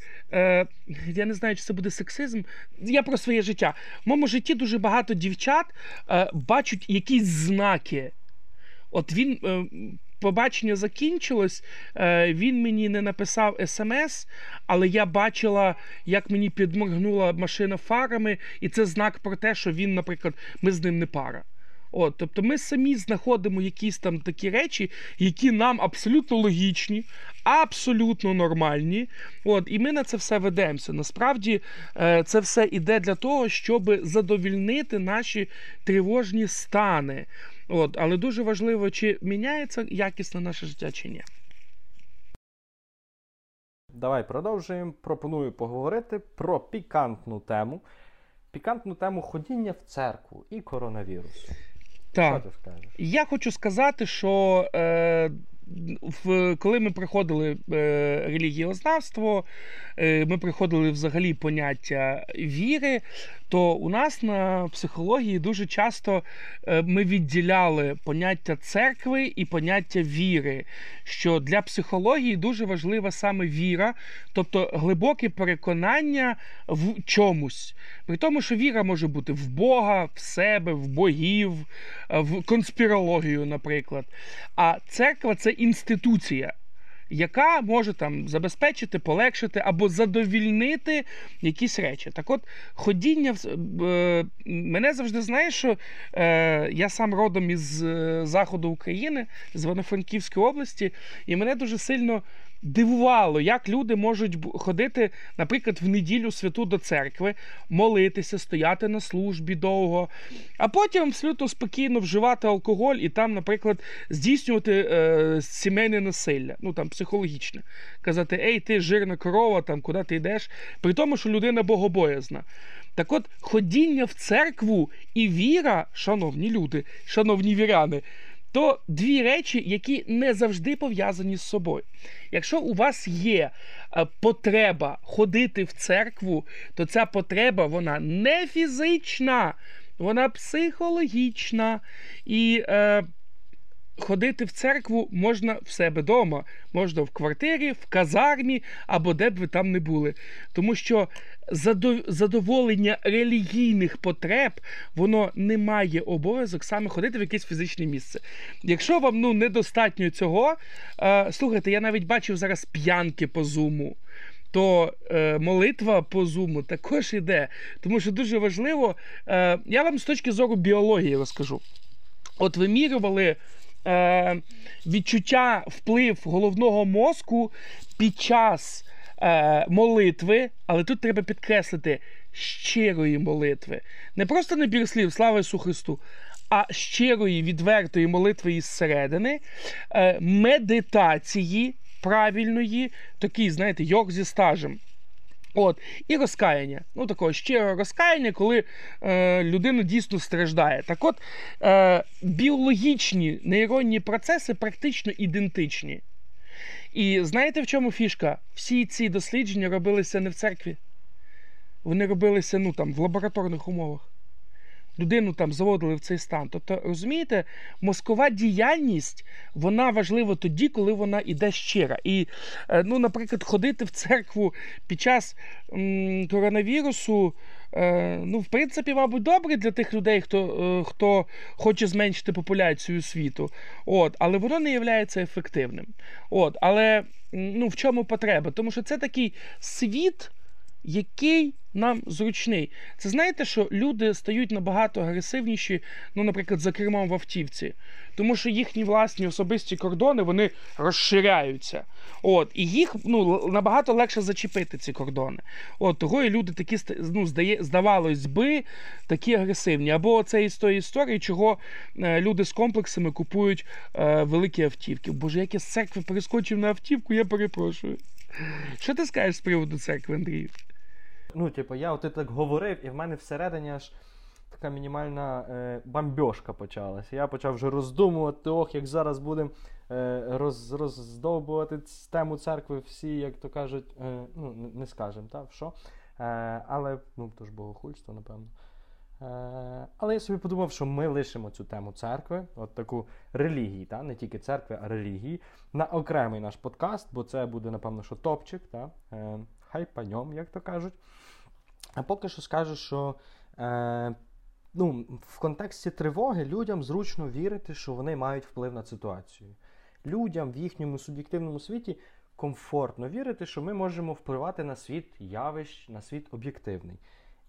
я не знаю, чи це буде сексизм. Я про своє життя. В моєму житті дуже багато дівчат бачать якісь знаки. От він. Побачення закінчилось, е, він мені не написав смс, але я бачила, як мені підморгнула машина фарами, і це знак про те, що він, наприклад, ми з ним не пара. От, тобто ми самі знаходимо якісь там такі речі, які нам абсолютно логічні, абсолютно нормальні. От, і ми на це все ведемося. Насправді е, це все іде для того, щоб задовільнити наші тривожні стани. От, Але дуже важливо, чи міняється якісно наше життя, чи ні. Давай продовжуємо. Пропоную поговорити про пікантну тему. Пікантну тему ходіння в церкву і коронавірусу. Так. Що ти скажеш? Я хочу сказати, що е, в, коли ми приходили е, релігієзнавство, е, ми приходили взагалі поняття віри, то у нас на психології дуже часто е, ми відділяли поняття церкви і поняття віри. Що для психології дуже важлива саме віра, тобто глибоке переконання в чомусь. При тому, що віра може бути в Бога, в себе, в богів, в конспірологію, наприклад. А церква це інституція яка може там забезпечити, полегшити або задовільнити якісь речі. Так от, ходіння е, мене завжди знає, що е, я сам родом із е, заходу України, з Івано-Франківської області, і мене дуже сильно дивувало, як люди можуть ходити, наприклад, в неділю святу до церкви, молитися, стояти на службі довго, а потім абсолютно спокійно вживати алкоголь і там, наприклад, здійснювати е, сімейне насилля, ну там психологічне. Казати, ей, ти жирна корова, там куди ти йдеш, при тому, що людина богобоязна. Так от, ходіння в церкву і віра, шановні люди, шановні віряни то дві речі, які не завжди пов'язані з собою. Якщо у вас є е, потреба ходити в церкву, то ця потреба вона не фізична, вона психологічна. І е, ходити в церкву можна в себе вдома, можна в квартирі, в казармі або де б ви там не були. Тому що задоволення релігійних потреб, воно не має обов'язок саме ходити в якесь фізичне місце. Якщо вам ну, недостатньо цього, е, слухайте, я навіть бачив зараз п'янки по зуму. То е, молитва по зуму також іде. Тому що дуже важливо, е, я вам з точки зору біології розкажу. От вимірювали е, відчуття вплив головного мозку під час е, молитви, але тут треба підкреслити щирої молитви. Не просто набір слів, слава Ісу Христу, а щирої, відвертої молитви із середини, е, медитації правильної, такий, знаєте, йог зі стажем. От, І розкаяння. Ну, такого щиро розкаяння, коли е, людина дійсно страждає. Так от, е, біологічні нейронні процеси практично ідентичні. І знаєте, в чому фішка? Всі ці дослідження робилися не в церкві. Вони робилися ну, там, в лабораторних умовах людину там заводили в цей стан. Тобто, розумієте, мозкова діяльність вона важлива тоді, коли вона іде щира. І, е, ну, наприклад, ходити в церкву під час м, коронавірусу. Е, ну, в принципі, мабуть, добре для тих людей, хто е, хто хоче зменшити популяцію світу. От, Але воно не є ефективним. От, Але ну, в чому потреба? Тому що це такий світ, який нам зручний. Це знаєте, що люди стають набагато агресивніші, ну, наприклад, за кермом в автівці, тому що їхні власні особисті кордони вони розширяються. От, І їх ну, набагато легше зачепити, ці кордони. От, Того і люди такі ну, здає, здавалось би, такі агресивні. Або це із тої історії, чого е, люди з комплексами купують е, великі автівки. Боже, як я з церкви перескочив на автівку, я перепрошую. Що ти скажеш з приводу церкви, Андрію? Ну, типу, я от так говорив, і в мене всередині аж така мінімальна е, бамбьошка почалася. Я почав вже роздумувати, ох, як зараз будемо е, роз, роздовбувати тему церкви всі, як то кажуть, е, ну, не, скажемо, так, що. Е, але, ну, то ж богохульство, напевно. Е, але я собі подумав, що ми лишимо цю тему церкви, от таку релігії, та? не тільки церкви, а релігії, на окремий наш подкаст, бо це буде, напевно, що топчик. Та? Хай ньому, як то кажуть. А поки що скажу, що е, ну, в контексті тривоги людям зручно вірити, що вони мають вплив на ситуацію. Людям в їхньому суб'єктивному світі комфортно вірити, що ми можемо впливати на світ явищ, на світ об'єктивний.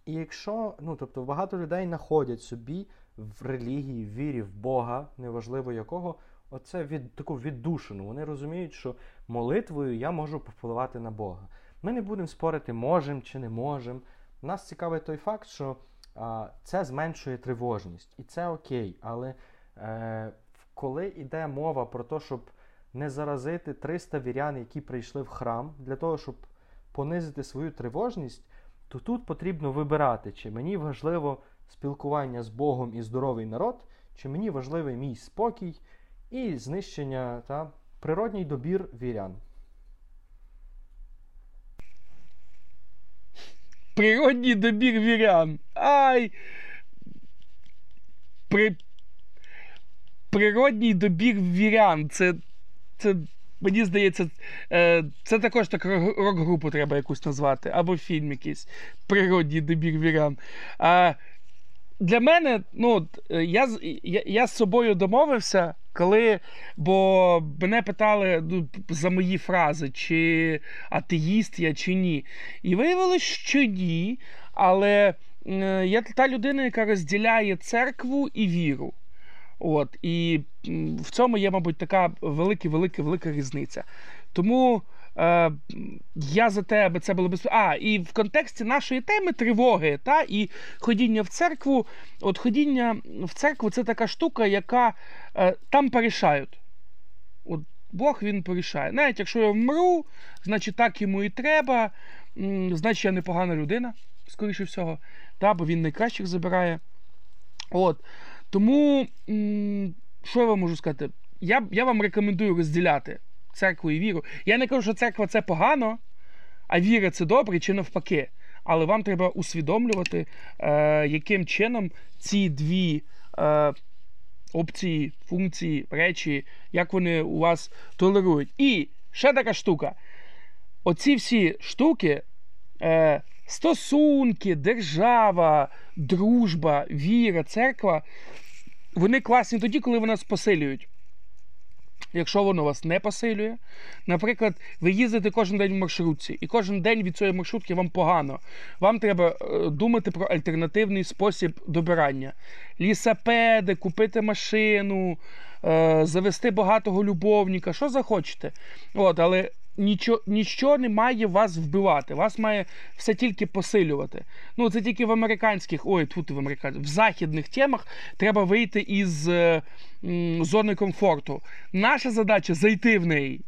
І якщо ну, тобто багато людей знаходять собі в релігії, в вірі в Бога, неважливо якого, оце від таку віддушину. Вони розуміють, що молитвою я можу впливати на Бога. Ми не будемо спорити, можемо чи не можемо. Нас цікавить той факт, що а, це зменшує тривожність, і це окей. Але Е, коли йде мова про те, щоб не заразити 300 вірян, які прийшли в храм, для того, щоб понизити свою тривожність, то тут потрібно вибирати, чи мені важливо спілкування з Богом і здоровий народ, чи мені важливий мій спокій і знищення та природній добір вірян. Природній добір вірян. Ай! При... Природній добір вірян. Це. це Мені здається, е, це також так рок-групу треба якусь назвати, або фільм якийсь природній добір вірян. Для мене, ну, я я, я з собою домовився, коли, бо мене питали ну, за мої фрази, чи атеїст я, чи ні. І виявилось, що ні. Але я та людина, яка розділяє церкву і віру. От, І в цьому є, мабуть, така велика, велика, велика різниця. Тому е, я за те, аби це було без. А, і в контексті нашої теми тривоги та, і ходіння в церкву. От ходіння в церкву це така штука, яка е, там порішають. От Бог він порішає. Навіть якщо я вмру, значить так йому і треба, значить я непогана людина, скоріше всього, та, бо він найкращих забирає. От. Тому, що я вам можу сказати? Я я вам рекомендую розділяти церкву і віру. Я не кажу, що церква це погано, а віра це добре чи навпаки. Але вам треба усвідомлювати, е, яким чином ці дві е, опції, функції, речі, як вони у вас толерують. І ще така штука. Оці всі штуки, е, стосунки, держава, дружба, віра, церква, вони класні тоді, коли вони нас посилюють. Якщо воно вас не посилює, наприклад, ви їздите кожен день в маршрутці, і кожен день від цієї маршрутки вам погано. Вам треба е, думати про альтернативний спосіб добирання. Лісапеди, купити машину, е, завести багатого любовника, що захочете. От, Але нічого, нічого не має вас вбивати, вас має все тільки посилювати. Ну, це тільки в американських, ой, тут в американських, в західних темах треба вийти із е, м, зони комфорту. Наша задача зайти в неї.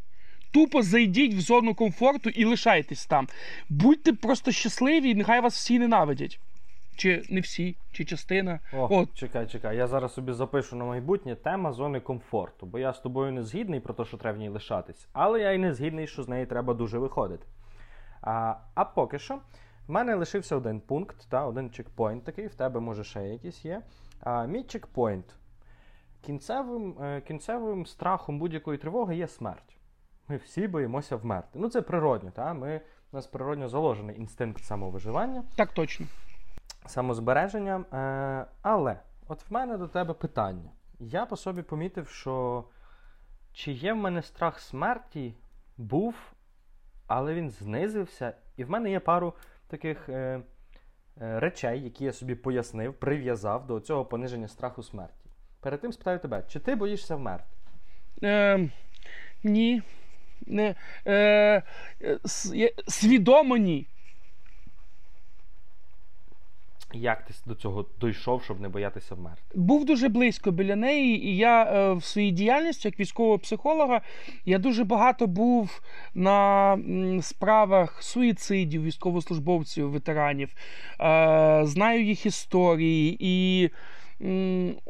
Тупо зайдіть в зону комфорту і лишайтесь там. Будьте просто щасливі, і нехай вас всі ненавидять. Чи не всі, чи частина. О, От. Чекай, чекай. Я зараз собі запишу на майбутнє тема зони комфорту, бо я з тобою не згідний про те, що треба в ній лишатись, але я й не згідний, що з неї треба дуже виходити. А а поки що, в мене лишився один пункт, та, один чекпоінт такий, в тебе може ще якийсь є. А, Мій чекпоінт. Кінцевим е, кінцевим страхом будь-якої тривоги є смерть. Ми всі боїмося вмерти. Ну, це природньо, та? Ми, у нас природньо заложений інстинкт самовиживання. Так точно самозбереженням. Е, але от в мене до тебе питання. Я по собі помітив, що чи є в мене страх смерті, був, але він знизився. І в мене є пару таких е, е, речей, які я собі пояснив, прив'язав до цього пониження страху смерті. Перед тим спитаю тебе, чи ти боїшся вмерти? Е, Ні. Не, е, Свідомо ні. Як ти до цього дійшов, щоб не боятися вмерти? Був дуже близько біля неї, і я е, в своїй діяльності як військового психолога я дуже багато був на справах суїцидів, військовослужбовців, ветеранів, е, знаю їх історії і.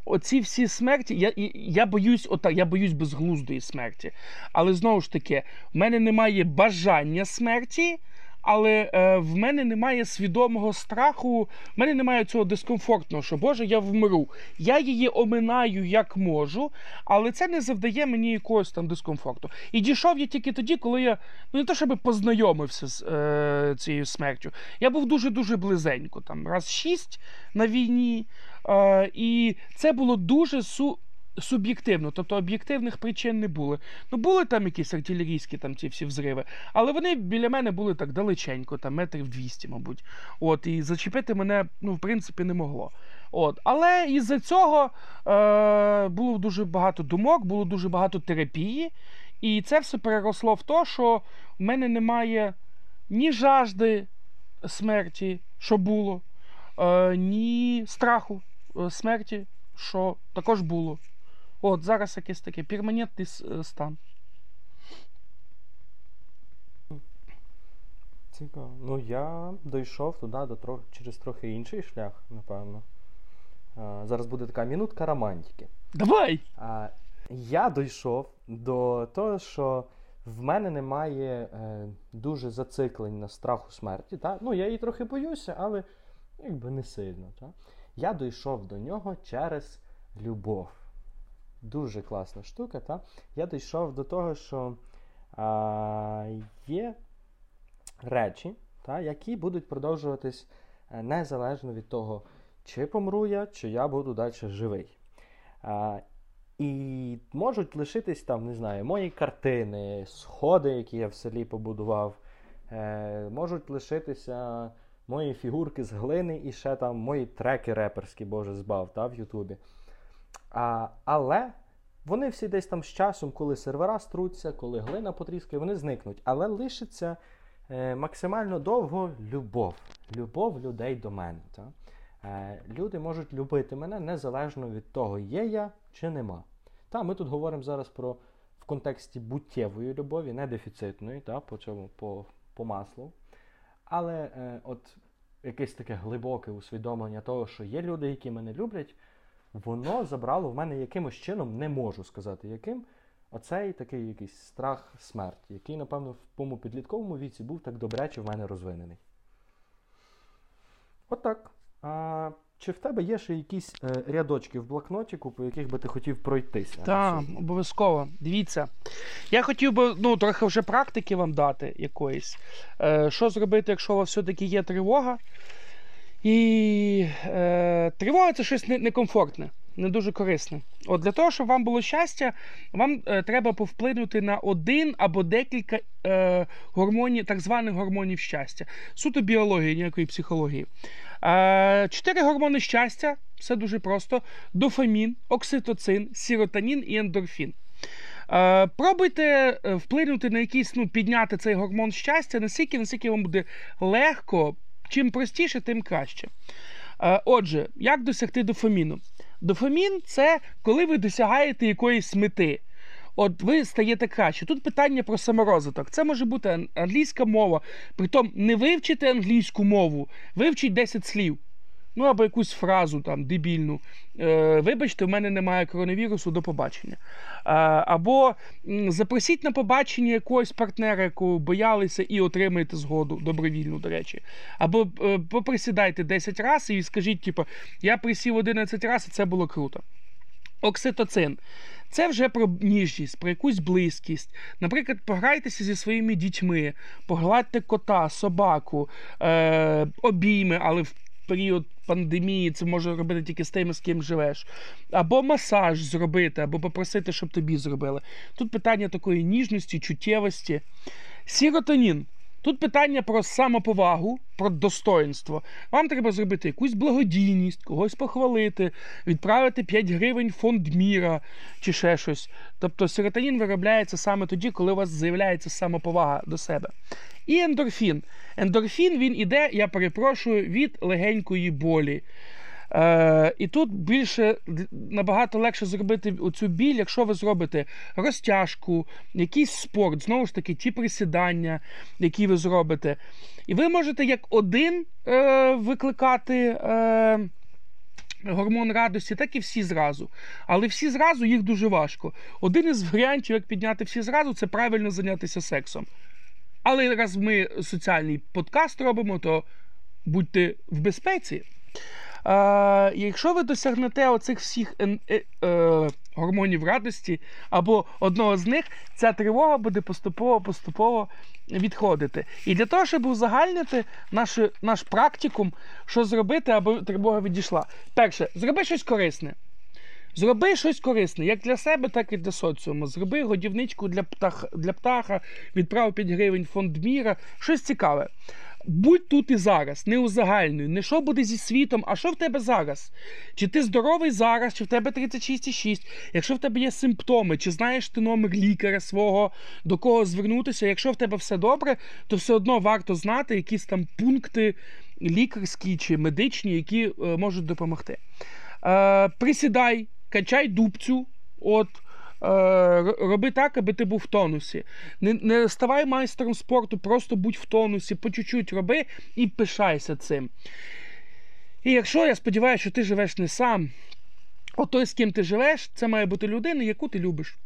Оці всі смерті, я я боюсь, отак, я боюсь безглуздої смерті. Але знову ж таки, в мене немає бажання смерті, але е, в мене немає свідомого страху, в мене немає цього дискомфортного, що Боже, я вмру. Я її оминаю як можу, але це не завдає мені якогось там дискомфорту. І дійшов я тільки тоді, коли я ну не то, щоб познайомився з е, цією смертю. Я був дуже-дуже близенько, там раз шість на війні. Е, і це було дуже су суб'єктивно, тобто об'єктивних причин не було. Ну, були там якісь артилерійські там ці всі взриви, але вони біля мене були так далеченько, там метрів 200, мабуть. От, І зачепити мене, ну, в принципі, не могло. От, Але із-за цього е, було дуже багато думок, було дуже багато терапії. І це все переросло в те, що в мене немає ні жажди смерті, що було, е, ні страху е, смерті, що також було. От зараз якийсь такий перманентний е, стан. Цікаво. Ну, я дійшов туди до трохи, через трохи інший шлях, напевно. А, зараз буде така мінутка романтики. Давай! А, я дійшов до того, що в мене немає е, дуже зациклень на страху смерті. Та? Ну, я її трохи боюся, але якби не сильно. Та? Я дійшов до нього через любов. Дуже класна штука. Та? Я дійшов до того, що а, є речі, та, які будуть продовжуватись е, незалежно від того, чи помру я, чи я буду далі живий. А, і можуть лишитись там, не знаю, мої картини, сходи, які я в селі побудував. Е, можуть лишитися мої фігурки з глини і ще там мої треки реперські, Боже збав, та, в Ютубі. А, але вони всі десь там з часом, коли сервера струться, коли глина потріскає, вони зникнуть. Але лишиться е, максимально довго любов. Любов людей до мене. Та? Е, люди можуть любити мене незалежно від того, є я чи нема. Та, ми тут говоримо зараз про в контексті буттєвої любові, не дефіцитної, та, по цьому по, по маслу. Але е, от якесь таке глибоке усвідомлення того, що є люди, які мене люблять, воно забрало в мене якимось чином, не можу сказати, яким. Оцей такий якийсь страх смерті, який, напевно, в моєму підлітковому віці був так добряче в мене розвинений. Отак. А чи в тебе є ще якісь е, рядочки в блокнотіку, по яких би ти хотів пройтися? Так, обов'язково. Дивіться. Я хотів би ну, трохи вже практики вам дати якоїсь. Е, що зробити, якщо у вас все-таки є тривога? І е, тривога це щось некомфортне, не дуже корисне. От для того, щоб вам було щастя, вам е, треба повплинути на один або декілька е, гормонів, так званих гормонів щастя. Суто біології, ніякої психології. Е, чотири гормони щастя все дуже просто: дофамін, окситоцин, сіротонін і ендорфін. Е, пробуйте е, вплинути на якийсь, ну, підняти цей гормон щастя настільки, наскільки вам буде легко. Чим простіше, тим краще. Е, Отже, як досягти дофаміну? Дофамін це коли ви досягаєте якоїсь мети. От ви стаєте краще. Тут питання про саморозвиток. Це може бути англійська мова. Притом не вивчити англійську мову, вивчіть 10 слів. Ну або якусь фразу там дебільну. Е, вибачте, в мене немає коронавірусу, до побачення. Е, або запросіть на побачення якогось партнера, якого боялися, і отримаєте згоду добровільну, до речі. Або е, поприсідайте 10 разів і скажіть, типу, я присів 11 разів, і це було круто. Окситоцин. Це вже про ніжність, про якусь близькість. Наприклад, пограйтеся зі своїми дітьми, погладьте кота, собаку, е, обійми, але в період пандемії це може робити тільки з тими, з ким живеш. Або масаж зробити, або попросити, щоб тобі зробили. Тут питання такої ніжності, чуттєвості. Сіротонін. Тут питання про самоповагу, про достоинство. Вам треба зробити якусь благодійність, когось похвалити, відправити 5 гривень фонд міра чи ще щось. Тобто серотонін виробляється саме тоді, коли у вас з'являється самоповага до себе. І ендорфін. Ендорфін він іде, я перепрошую, від легенької болі. Е, і тут більше набагато легше зробити оцю біль, якщо ви зробите розтяжку, якийсь спорт, знову ж таки, ті присідання, які ви зробите. І ви можете як один е, викликати. Е, Гормон радості, так і всі зразу. Але всі зразу їх дуже важко. Один із варіантів, як підняти всі зразу, це правильно зайнятися сексом. Але раз ми соціальний подкаст робимо, то будьте в безпеці. Е, якщо ви досягнете оцих всіх е, е, е, гормонів радості або одного з них, ця тривога буде поступово-поступово відходити. І для того, щоб узагальнити наш, наш практикум, що зробити, аби тривога відійшла. Перше, зроби щось корисне. Зроби щось корисне, як для себе, так і для соціуму. Зроби годівничку для птаха, для птаха відправ 5 гривень фонд міра, щось цікаве. Будь тут і зараз, не узагальнюй, не що буде зі світом, а що в тебе зараз? Чи ти здоровий зараз, чи в тебе 36,6, якщо в тебе є симптоми, чи знаєш ти номер лікаря свого, до кого звернутися, якщо в тебе все добре, то все одно варто знати якісь там пункти лікарські чи медичні, які е, можуть допомогти. Е, присідай, качай дубцю, От роби так, аби ти був в тонусі. Не, не ставай майстером спорту, просто будь в тонусі, по чуть-чуть роби і пишайся цим. І якщо я сподіваюся, що ти живеш не сам, от той, з ким ти живеш, це має бути людина, яку ти любиш,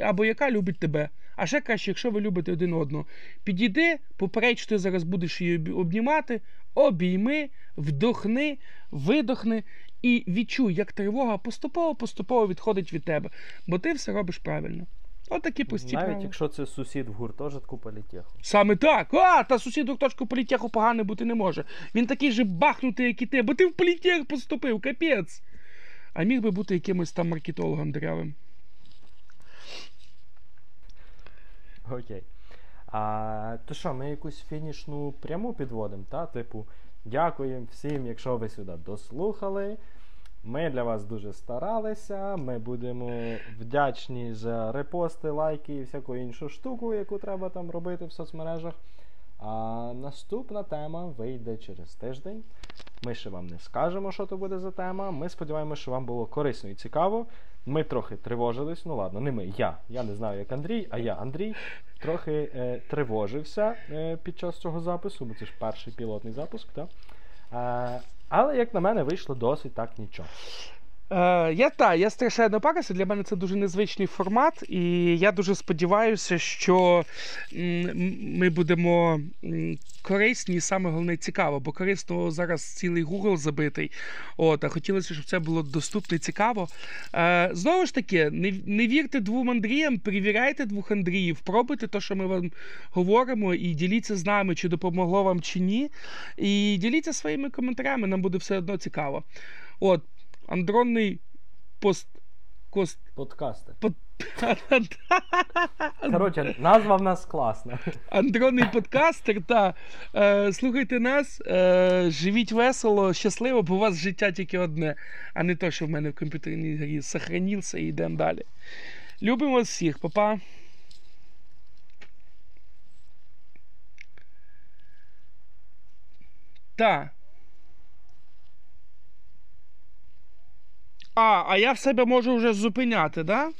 або яка любить тебе. А ще краще, якщо ви любите один одного, підійди, попередь, що ти зараз будеш її обнімати, обійми, вдохни, видохни і відчуй, як тривога поступово-поступово відходить від тебе, бо ти все робиш правильно. Отакі прості Навіть правила. якщо це сусід в гуртожитку політеху. Саме так. А, та сусід у точку політеху поганий бути не може. Він такий же бахнутий, як і ти, бо ти в політех поступив, капець. А міг би бути якимось там маркетологом деревим. Окей. А, то що, ми якусь фінішну пряму підводимо, та? Типу, дякуємо всім, якщо ви сюди дослухали. Ми для вас дуже старалися. Ми будемо вдячні за репости, лайки і всяку іншу штуку, яку треба там робити в соцмережах. А наступна тема вийде через тиждень. Ми ще вам не скажемо, що то буде за тема. Ми сподіваємося, що вам було корисно і цікаво. Ми трохи тривожились. Ну ладно, не ми, я. Я не знаю, як Андрій, а я Андрій. Трохи е, тривожився е, під час цього запису, бо це ж перший пілотний запуск, так? Е, але, як на мене, вийшло досить так нічого. Е, я та, я страшенно парився. Для мене це дуже незвичний формат, і я дуже сподіваюся, що ми будемо корисні, і саме головне цікаво, бо корисно зараз цілий Google забитий. От, а хотілося, щоб це було доступно і цікаво. Е, знову ж таки, не, не вірте двом Андріям, перевіряйте двох Андріїв, пробуйте те, що ми вам говоримо, і діліться з нами, чи допомогло вам, чи ні. І діліться своїми коментарями, нам буде все одно цікаво. От, андронний пост. Кост. Подкасти. Под... Коротше, назва в нас класна. Андронний подкастер. Та е, слухайте нас, е, живіть весело, щасливо, бо у вас життя тільки одне, а не то, що в мене в комп'ютерній грі сохранився і йдемо далі. Любимо вас всіх, папа. Та. А, а я в себе можу вже зупиняти, да?